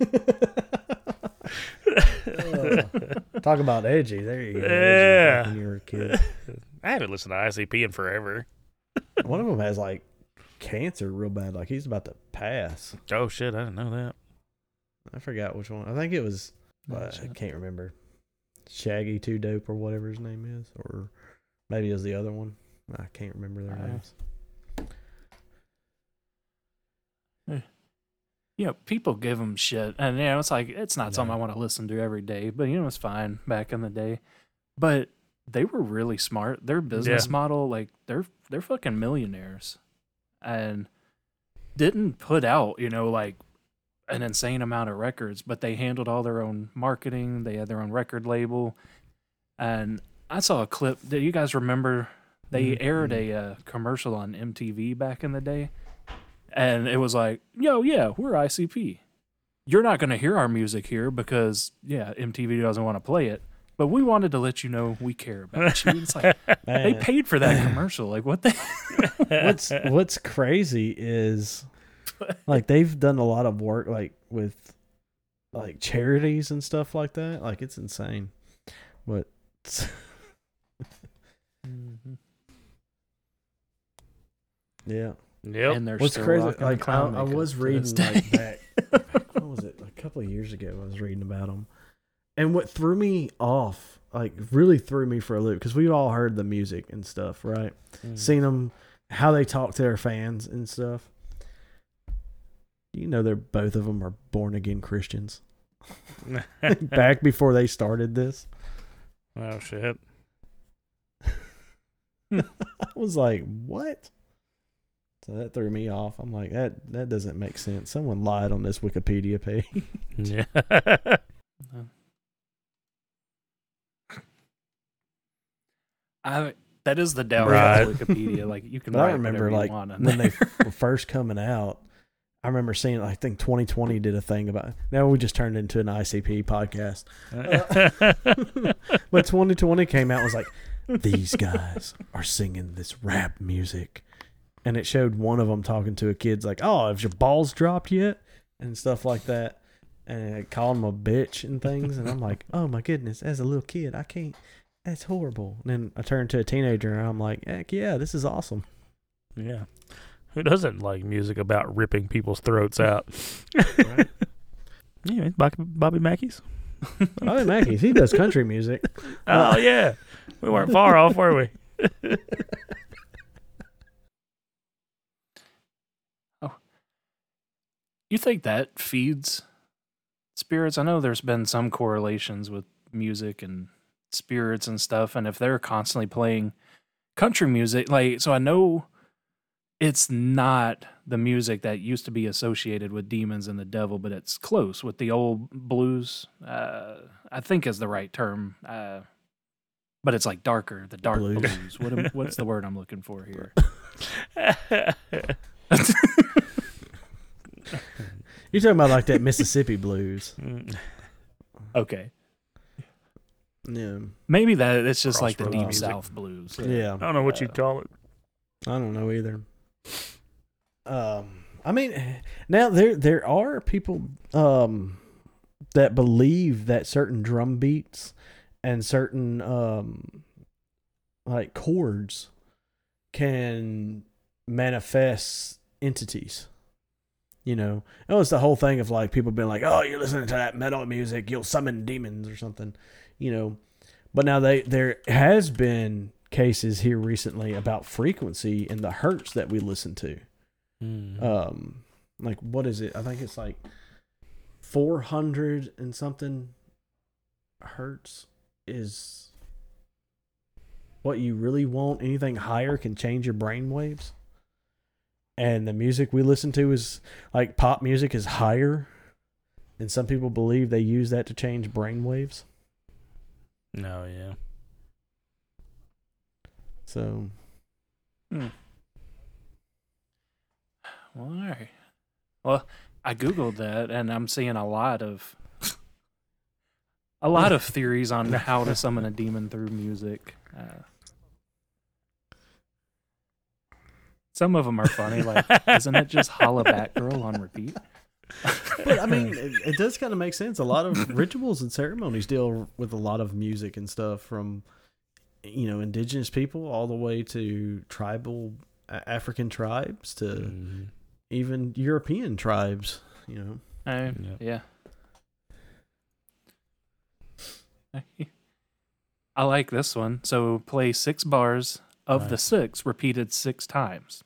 (laughs) Talk about edgy. There you go. Yeah. When you were a kid. (laughs) I haven't listened to ICP in forever. One of them has like cancer real bad. Like he's about to pass. Oh shit, I didn't know that. I forgot which one. I think it was. uh, I can't remember. Shaggy Two Dope or whatever his name is, or maybe it was the other one. I can't remember their Uh, names. You know, people give them shit, and you know, it's like it's not something I want to listen to every day, but you know, it's fine back in the day. But they were really smart. Their business Yeah. model, like they're they're fucking millionaires, and didn't put out, you know, like an insane amount of records, but they handled all their own marketing. They had their own record label, and I saw a clip. Do you guys remember? They Mhm. aired a uh, commercial on MTV back in the day, and it was like, "Yo, yeah, we're ICP. You're not going to hear our music here because, yeah, MTV doesn't want to play it, but we wanted to let you know we care about you." It's like (laughs) they paid for that (laughs) commercial. Like, what the? (laughs) what's what's crazy is like they've done a lot of work like with like charities and stuff like that. Like it's insane. But mm-hmm. yeah, Yep. And they're what's still crazy? Like I, clown I makeup was reading like day. back. what was it? A couple of years ago, I was reading about them, and what threw me off, like really threw me for a loop, because we've all heard the music and stuff, right? Mm. seen them how they talk to their fans and stuff. You know, they're both of them are born again Christians. (laughs) Back before they started this, oh shit. (laughs) I was like, "What?" So that threw me off. I'm like, "That that doesn't make sense." Someone lied on this Wikipedia page. (laughs) Yeah. (laughs) I that is the downfall Right. of Wikipedia. Like, you can But I write remember, whatever like you want when they (laughs) were first coming out. I remember seeing. I think 2020 did a thing about. Now we just turned into an ICP podcast. But 2020 came out was like, these guys are singing this rap music. And it showed one of them talking to a kid's like, oh, have your balls dropped yet? And stuff like that. And it called him a bitch and things. And I'm like, oh my goodness, as a little kid, I can't, that's horrible. And then I turned to a teenager and I'm like, heck yeah, this is awesome. yeah. Who doesn't like music about ripping people's throats (laughs) out? Right. (laughs) Yeah, Bobby, Bobby Mackey's. (laughs) Bobby Mackey's, he does country music. Oh yeah, we weren't far off, were we? You think that feeds spirits? I know there's been some correlations with music and spirits and stuff, and if they're constantly playing country music, like so, I know it's not the music that used to be associated with demons and the devil, but it's close with the old blues. Uh, I think is the right term. Uh, but it's like darker, the dark Blues. blues. What am, what's the (laughs) word I'm looking for here? (laughs) (laughs) You're talking about like that Mississippi blues. (laughs) Okay, Yeah. maybe that it's just like the Crossroads deep music. south blues. Yeah. I don't know what you'd call it. I don't know either. Um, I mean, now there there are people um that believe that certain drum beats and certain um like chords can manifest entities. You know, it was the whole thing of like people being like, "Oh, you're listening to that metal music, you'll summon demons or something," you know. But now they there has been cases here recently about frequency and the hertz that we listen to. Mm. Um, like what is it? I think it's like four hundred and something hertz is what you really want. Anything higher can change your brain waves. And the music we listen to is like pop music is higher. And some people believe they use that to change brain waves. no, yeah. So Well, all right. Well, I googled that, and I'm seeing a lot of a lot of theories on how to summon a demon through music. Uh, Some of them are funny. Like, (laughs) isn't it just Holla Back Girl on repeat? (laughs) But I mean, it, it does kind of make sense. A lot of (laughs) rituals and ceremonies deal with a lot of music and stuff from, you know, indigenous people all the way to tribal A- African tribes to Mhm. even European tribes. You know, Uh, Yeah. yeah. I like this one. So play six bars of the six repeated six times.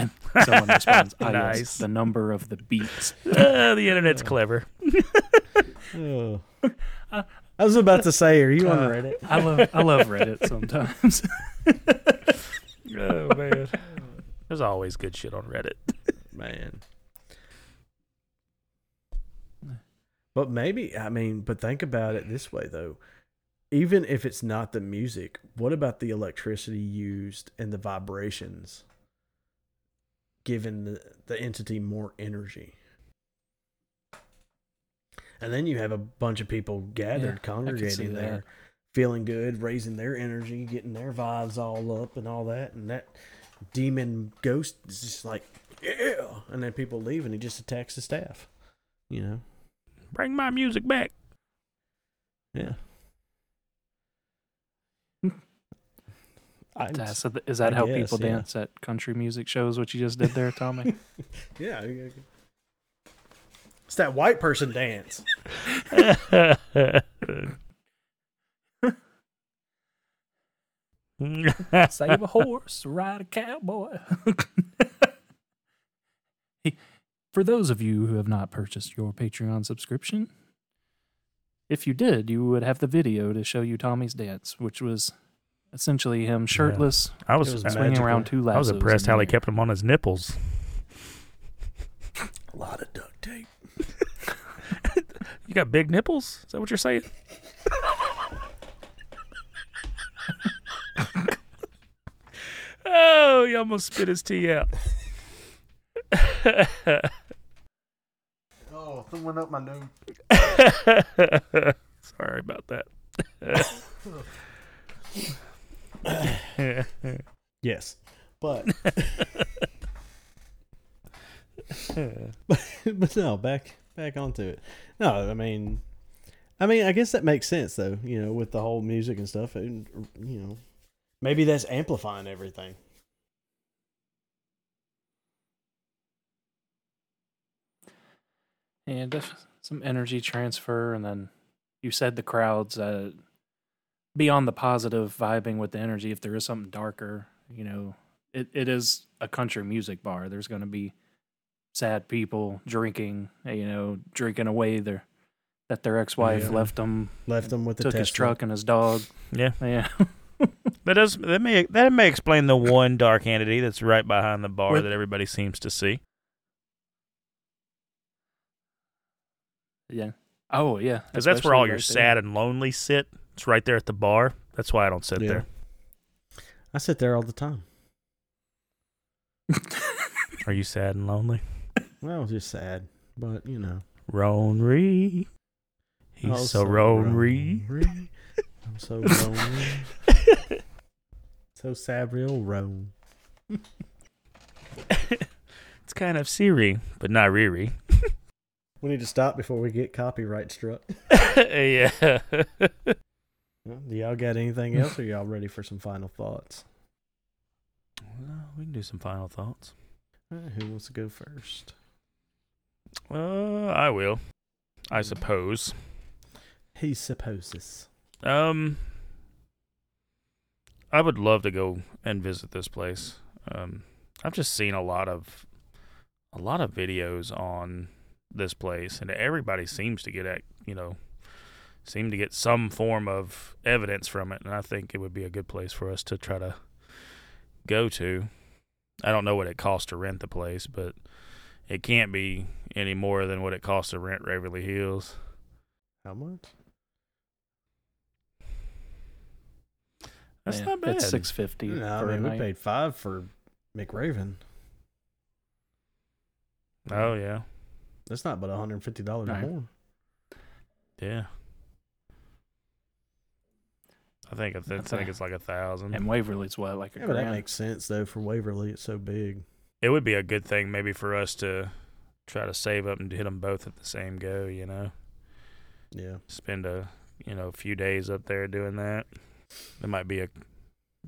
And someone responds, yes, the number of the beats. Ah, (laughs) the internet's clever. oh. (laughs) I was about to say, are you on Uh, Reddit? I love I love Reddit (laughs) sometimes. Oh man, there's always good shit on Reddit. Man. But maybe, I mean, but think about it this way though. Even if it's not the music, what about the electricity used and the vibrations giving the, the entity more energy? And then you have a bunch of people gathered, see congregating there, feeling good, raising their energy, getting their vibes all up and all that. And that demon ghost is just like, yeah. And then people leave and he just attacks the staff. You know? Bring my music back. Yeah. I, Uh, so th- is that I how guess, people yeah. dance at country music shows? What you just did there, Tommy? (laughs) yeah. It's that white person dance. (laughs) Save a horse, ride a cowboy. (laughs) Hey, For those of you who have not purchased your Patreon subscription, if you did, you would have the video to show you Tommy's dance, which was essentially him shirtless, I was, was swinging magical. around two lassos. I was impressed how in he kept him on his nipples. A lot of duct tape. You got big nipples? Is that what you're saying? oh, he almost spit his tea out. (laughs) Oh, someone up my nose. (laughs) Sorry about that. (laughs) (laughs) Yes. But (laughs) but no, back back onto it. No, I mean, I mean, I guess that makes sense though. You know, with the whole music and stuff, and you know, maybe that's amplifying everything. And def- some energy transfer, and then you said the crowds uh, beyond the positive vibing with the energy. If there is something darker, you know, it, it is a country music bar. There's going to be sad people drinking, you know, drinking away their that their ex-wife Yeah. left them, Left them with the took his truck and his dog. yeah, Yeah, (laughs) that does that may that may explain the one dark entity that's right behind the bar With- that everybody seems to see. yeah. Oh yeah, Because that's where all your right sad and lonely sit. It's right there at the bar. That's why I don't sit Yeah. there. I sit there all the time. (laughs) Are you sad and lonely? Well, I was just sad, but you know, Ronry. He's Oh, so Ronry. lonely. I'm so (laughs) lonely. so sad, real roan. (laughs) It's kind of Siri, but not Riri. We need to stop before we get copyright struck. yeah. Do y'all got anything else, or y'all ready for some final thoughts? Well, we can do some final thoughts. Uh, who wants to go first? Uh, I will. I suppose. He supposes. Um, I would love to go and visit this place. Um, I've just seen a lot of a lot of videos on this place, and everybody seems to get at you know seem to get some form of evidence from it, and I think it would be a good place for us to try to go to. I don't know what it costs to rent the place, but it can't be any more than what it costs to rent Waverly Hills. How much? That's Yeah, not bad. It's six fifty. No, I mean, we paid five for McRaven. Oh yeah, That's not but $150 Right. more. yeah. I think it's, I think it's like a thousand. And Waverly's what, like a Yeah, but that makes sense though for Waverly. It's so big. It would be a good thing maybe for us to try to save up and hit them both at the same go. You know, Yeah. spend a you know a few days up there doing that. It might be a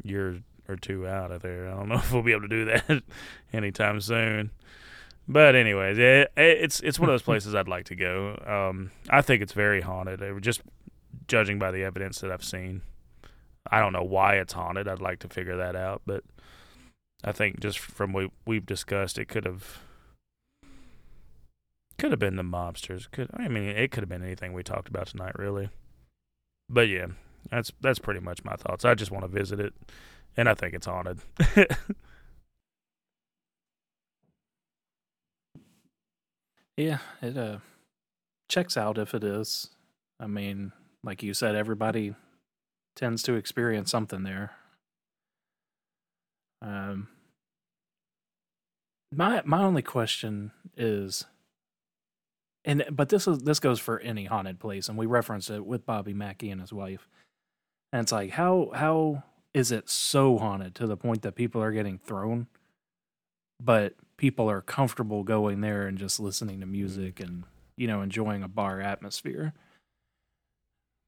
year or two out of there. I don't know (laughs) if we'll be able to do that (laughs) anytime soon. But anyways, it, it's it's one of those (laughs) places I'd like to go. Um, I think it's very haunted. It- Just judging by the evidence that I've seen, I don't know why it's haunted. I'd like to figure that out, but I think just from what we've discussed, it could have could have been the mobsters. Could I mean it could have been anything we talked about tonight, really. But yeah, that's that's pretty much my thoughts. I just want to visit it, and I think it's haunted. (laughs) Yeah, it uh checks out if it is. I mean, like you said, everybody tends to experience something there. Um my my only question is and but this is this goes for any haunted place and we referenced it with Bobby Mackey and his wife. And it's like how how is it so haunted to the point that people are getting thrown but people are comfortable going there and just listening to music and you know enjoying a bar atmosphere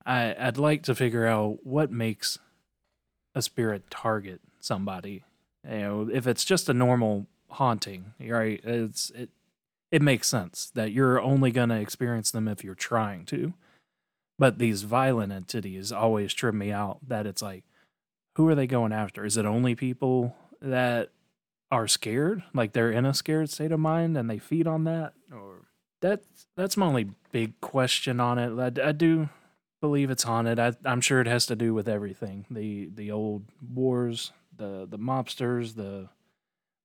i i'd like to figure out what makes a spirit target somebody. You know if it's just a normal haunting right it's it it makes sense that you're only going to experience them if you're trying to. But these violent entities always trip me out that it's like who are they going after? Is it only people that are scared, like they're in a scared state of mind and they feed on that, or that's that's my only big question on it. I, I do believe it's haunted. I, I'm sure it has to do with everything the the old wars, the the mobsters, the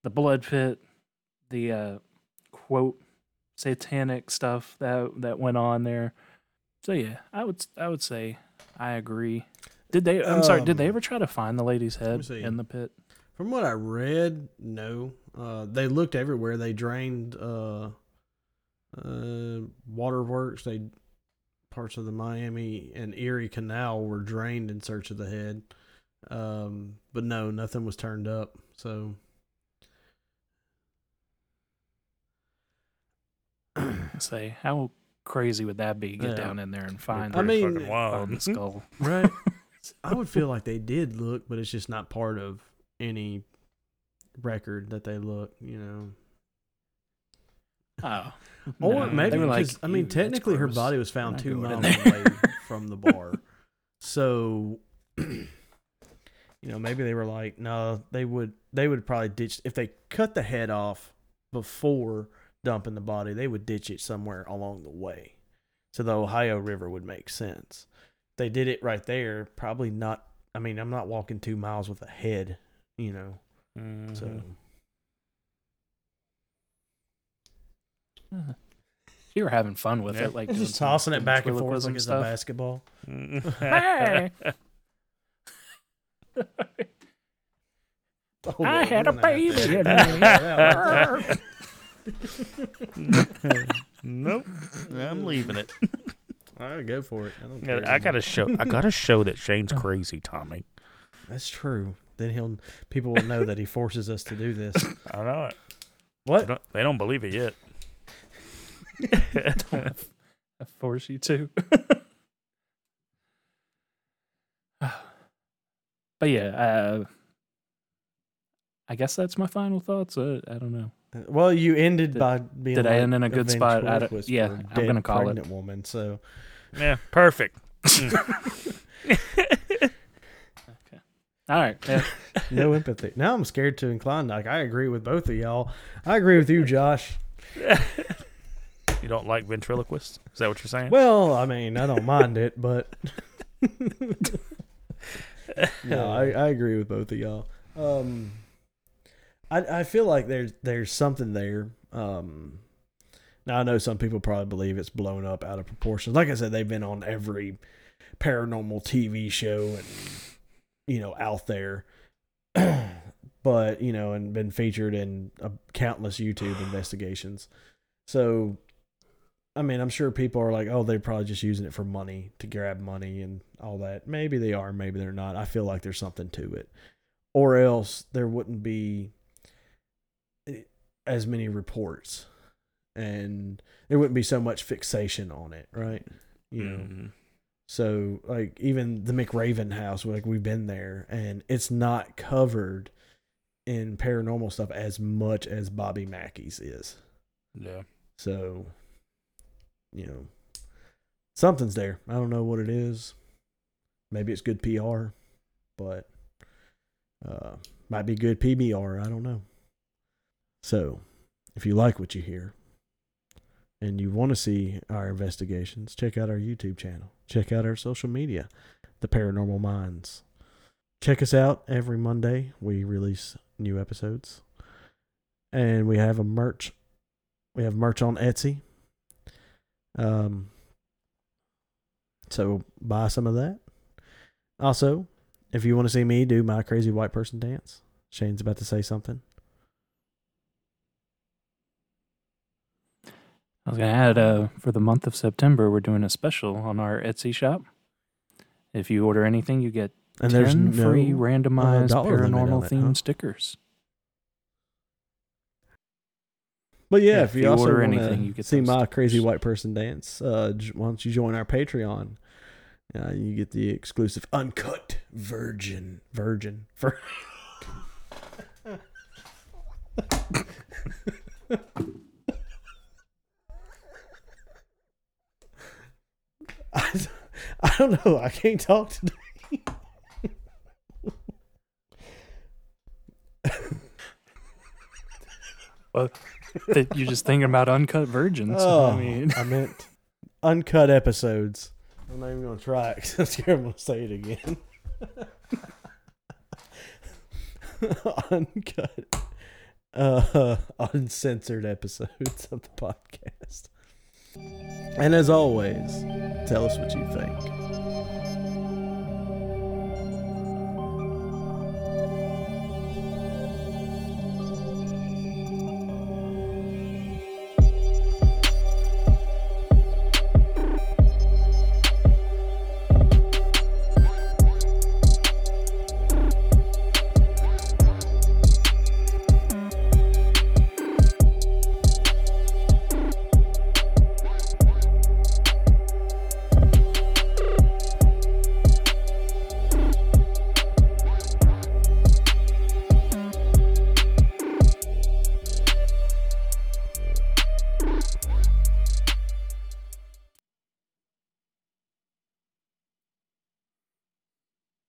the blood pit, the uh, quote satanic stuff that that went on there. So yeah, I would I would say I agree. Did they? I'm sorry. Did they Um, ever try to find the lady's head in the pit? From what I read, no. Uh, they looked everywhere. They drained uh, uh, waterworks. They parts of the Miami and Erie Canal were drained in search of the head. Um, but no, nothing was turned up. So (clears throat) Say how crazy would that be? Get Yeah. down in there and find. I mean, fucking wild. find the (laughs) skull. right, (laughs) I would feel like they did look, but it's just not part of any record that they look. You know. Oh, Or no. maybe like, because I mean, technically, her body was found two miles away from the bar. So, you know, maybe they were like, no, they would they would probably ditch if they cut the head off before dumping the body. They would ditch it somewhere along the way. So the Ohio River would make sense. They did it right there. Probably not. I mean, I'm not walking two miles with a head. You know, so. Uh, You were having fun with Yeah. it, like Just tossing it back and forth like it's a basketball. Hey. (laughs) Oh, I had a baby to in edit me. that (laughs) out right (laughs) nope, I'm leaving it. there. All right, go for it. I don't. I gotta show. I gotta show that Shane's crazy, Tommy. That's true. Then he'll people will know that he forces us to do this. I know it. They What? don't, they don't believe it yet. I force you to. (sighs) but yeah, uh, I guess that's my final thoughts. Uh, I don't know. Well, you ended Did- by being. did I end in a good spot? I yeah, for a I'm gonna call it. woman. So yeah, perfect. (laughs) All right. Yeah. (laughs) no empathy. Now I'm scared to incline. Like I agree with both of y'all. I agree with you, Josh. (laughs) you don't like ventriloquists? Is that what you're saying? Well, I mean, I don't mind it, but (laughs) no, I, I agree with both of y'all. Um, I I feel like there's there's something there. Um, now I know some people probably believe it's blown up out of proportion. Like I said, they've been on every paranormal TV show and you know out there, (clears throat) but you know, and been featured in uh, countless YouTube investigations. So I mean, I'm sure people are like, oh, they're probably just using it for money to grab money and all that. Maybe they are, maybe they're not. I feel like there's something to it. Or else there wouldn't be eh, as many reports and there wouldn't be so much fixation on it, right? You know. Mhm. So like even the McRaven house, like we've been there and it's not covered in paranormal stuff as much as Bobby Mackey's is. Yeah. So, you know, something's there. I don't know what it is. Maybe it's good PR, but uh, might be good PBR. I don't know. So, if you like what you hear and you want to see our investigations, check out our YouTube channel. Check out our social media, The Paranormal Minds. Check us out every Monday. We release new episodes. And we have a merch we have merch on Etsy. Um, so buy some of that. Also, if you want to see me do my crazy white person dance, Shane's about to say something. I was gonna add, uh, for the month of September, we're doing a special on our Etsy shop. If you order anything, you get And ten there's no free randomized dollar paranormal themed huh? stickers. But yeah, Yeah, if if you, you also order wanna anything, you get see those my crazy white person dance, uh, j- why don't you join our Patreon? Uh, you get the exclusive uncut virgin virgin for. (laughs) I, I don't know. I can't talk today. That you're just thinking about uncut virgins. Oh, I mean, I meant uncut episodes. I'm not even gonna try it 'cause I'm scared I'm gonna say it again. (laughs) uncut, uh, uncensored episodes of the podcast. And as always, tell us what you think.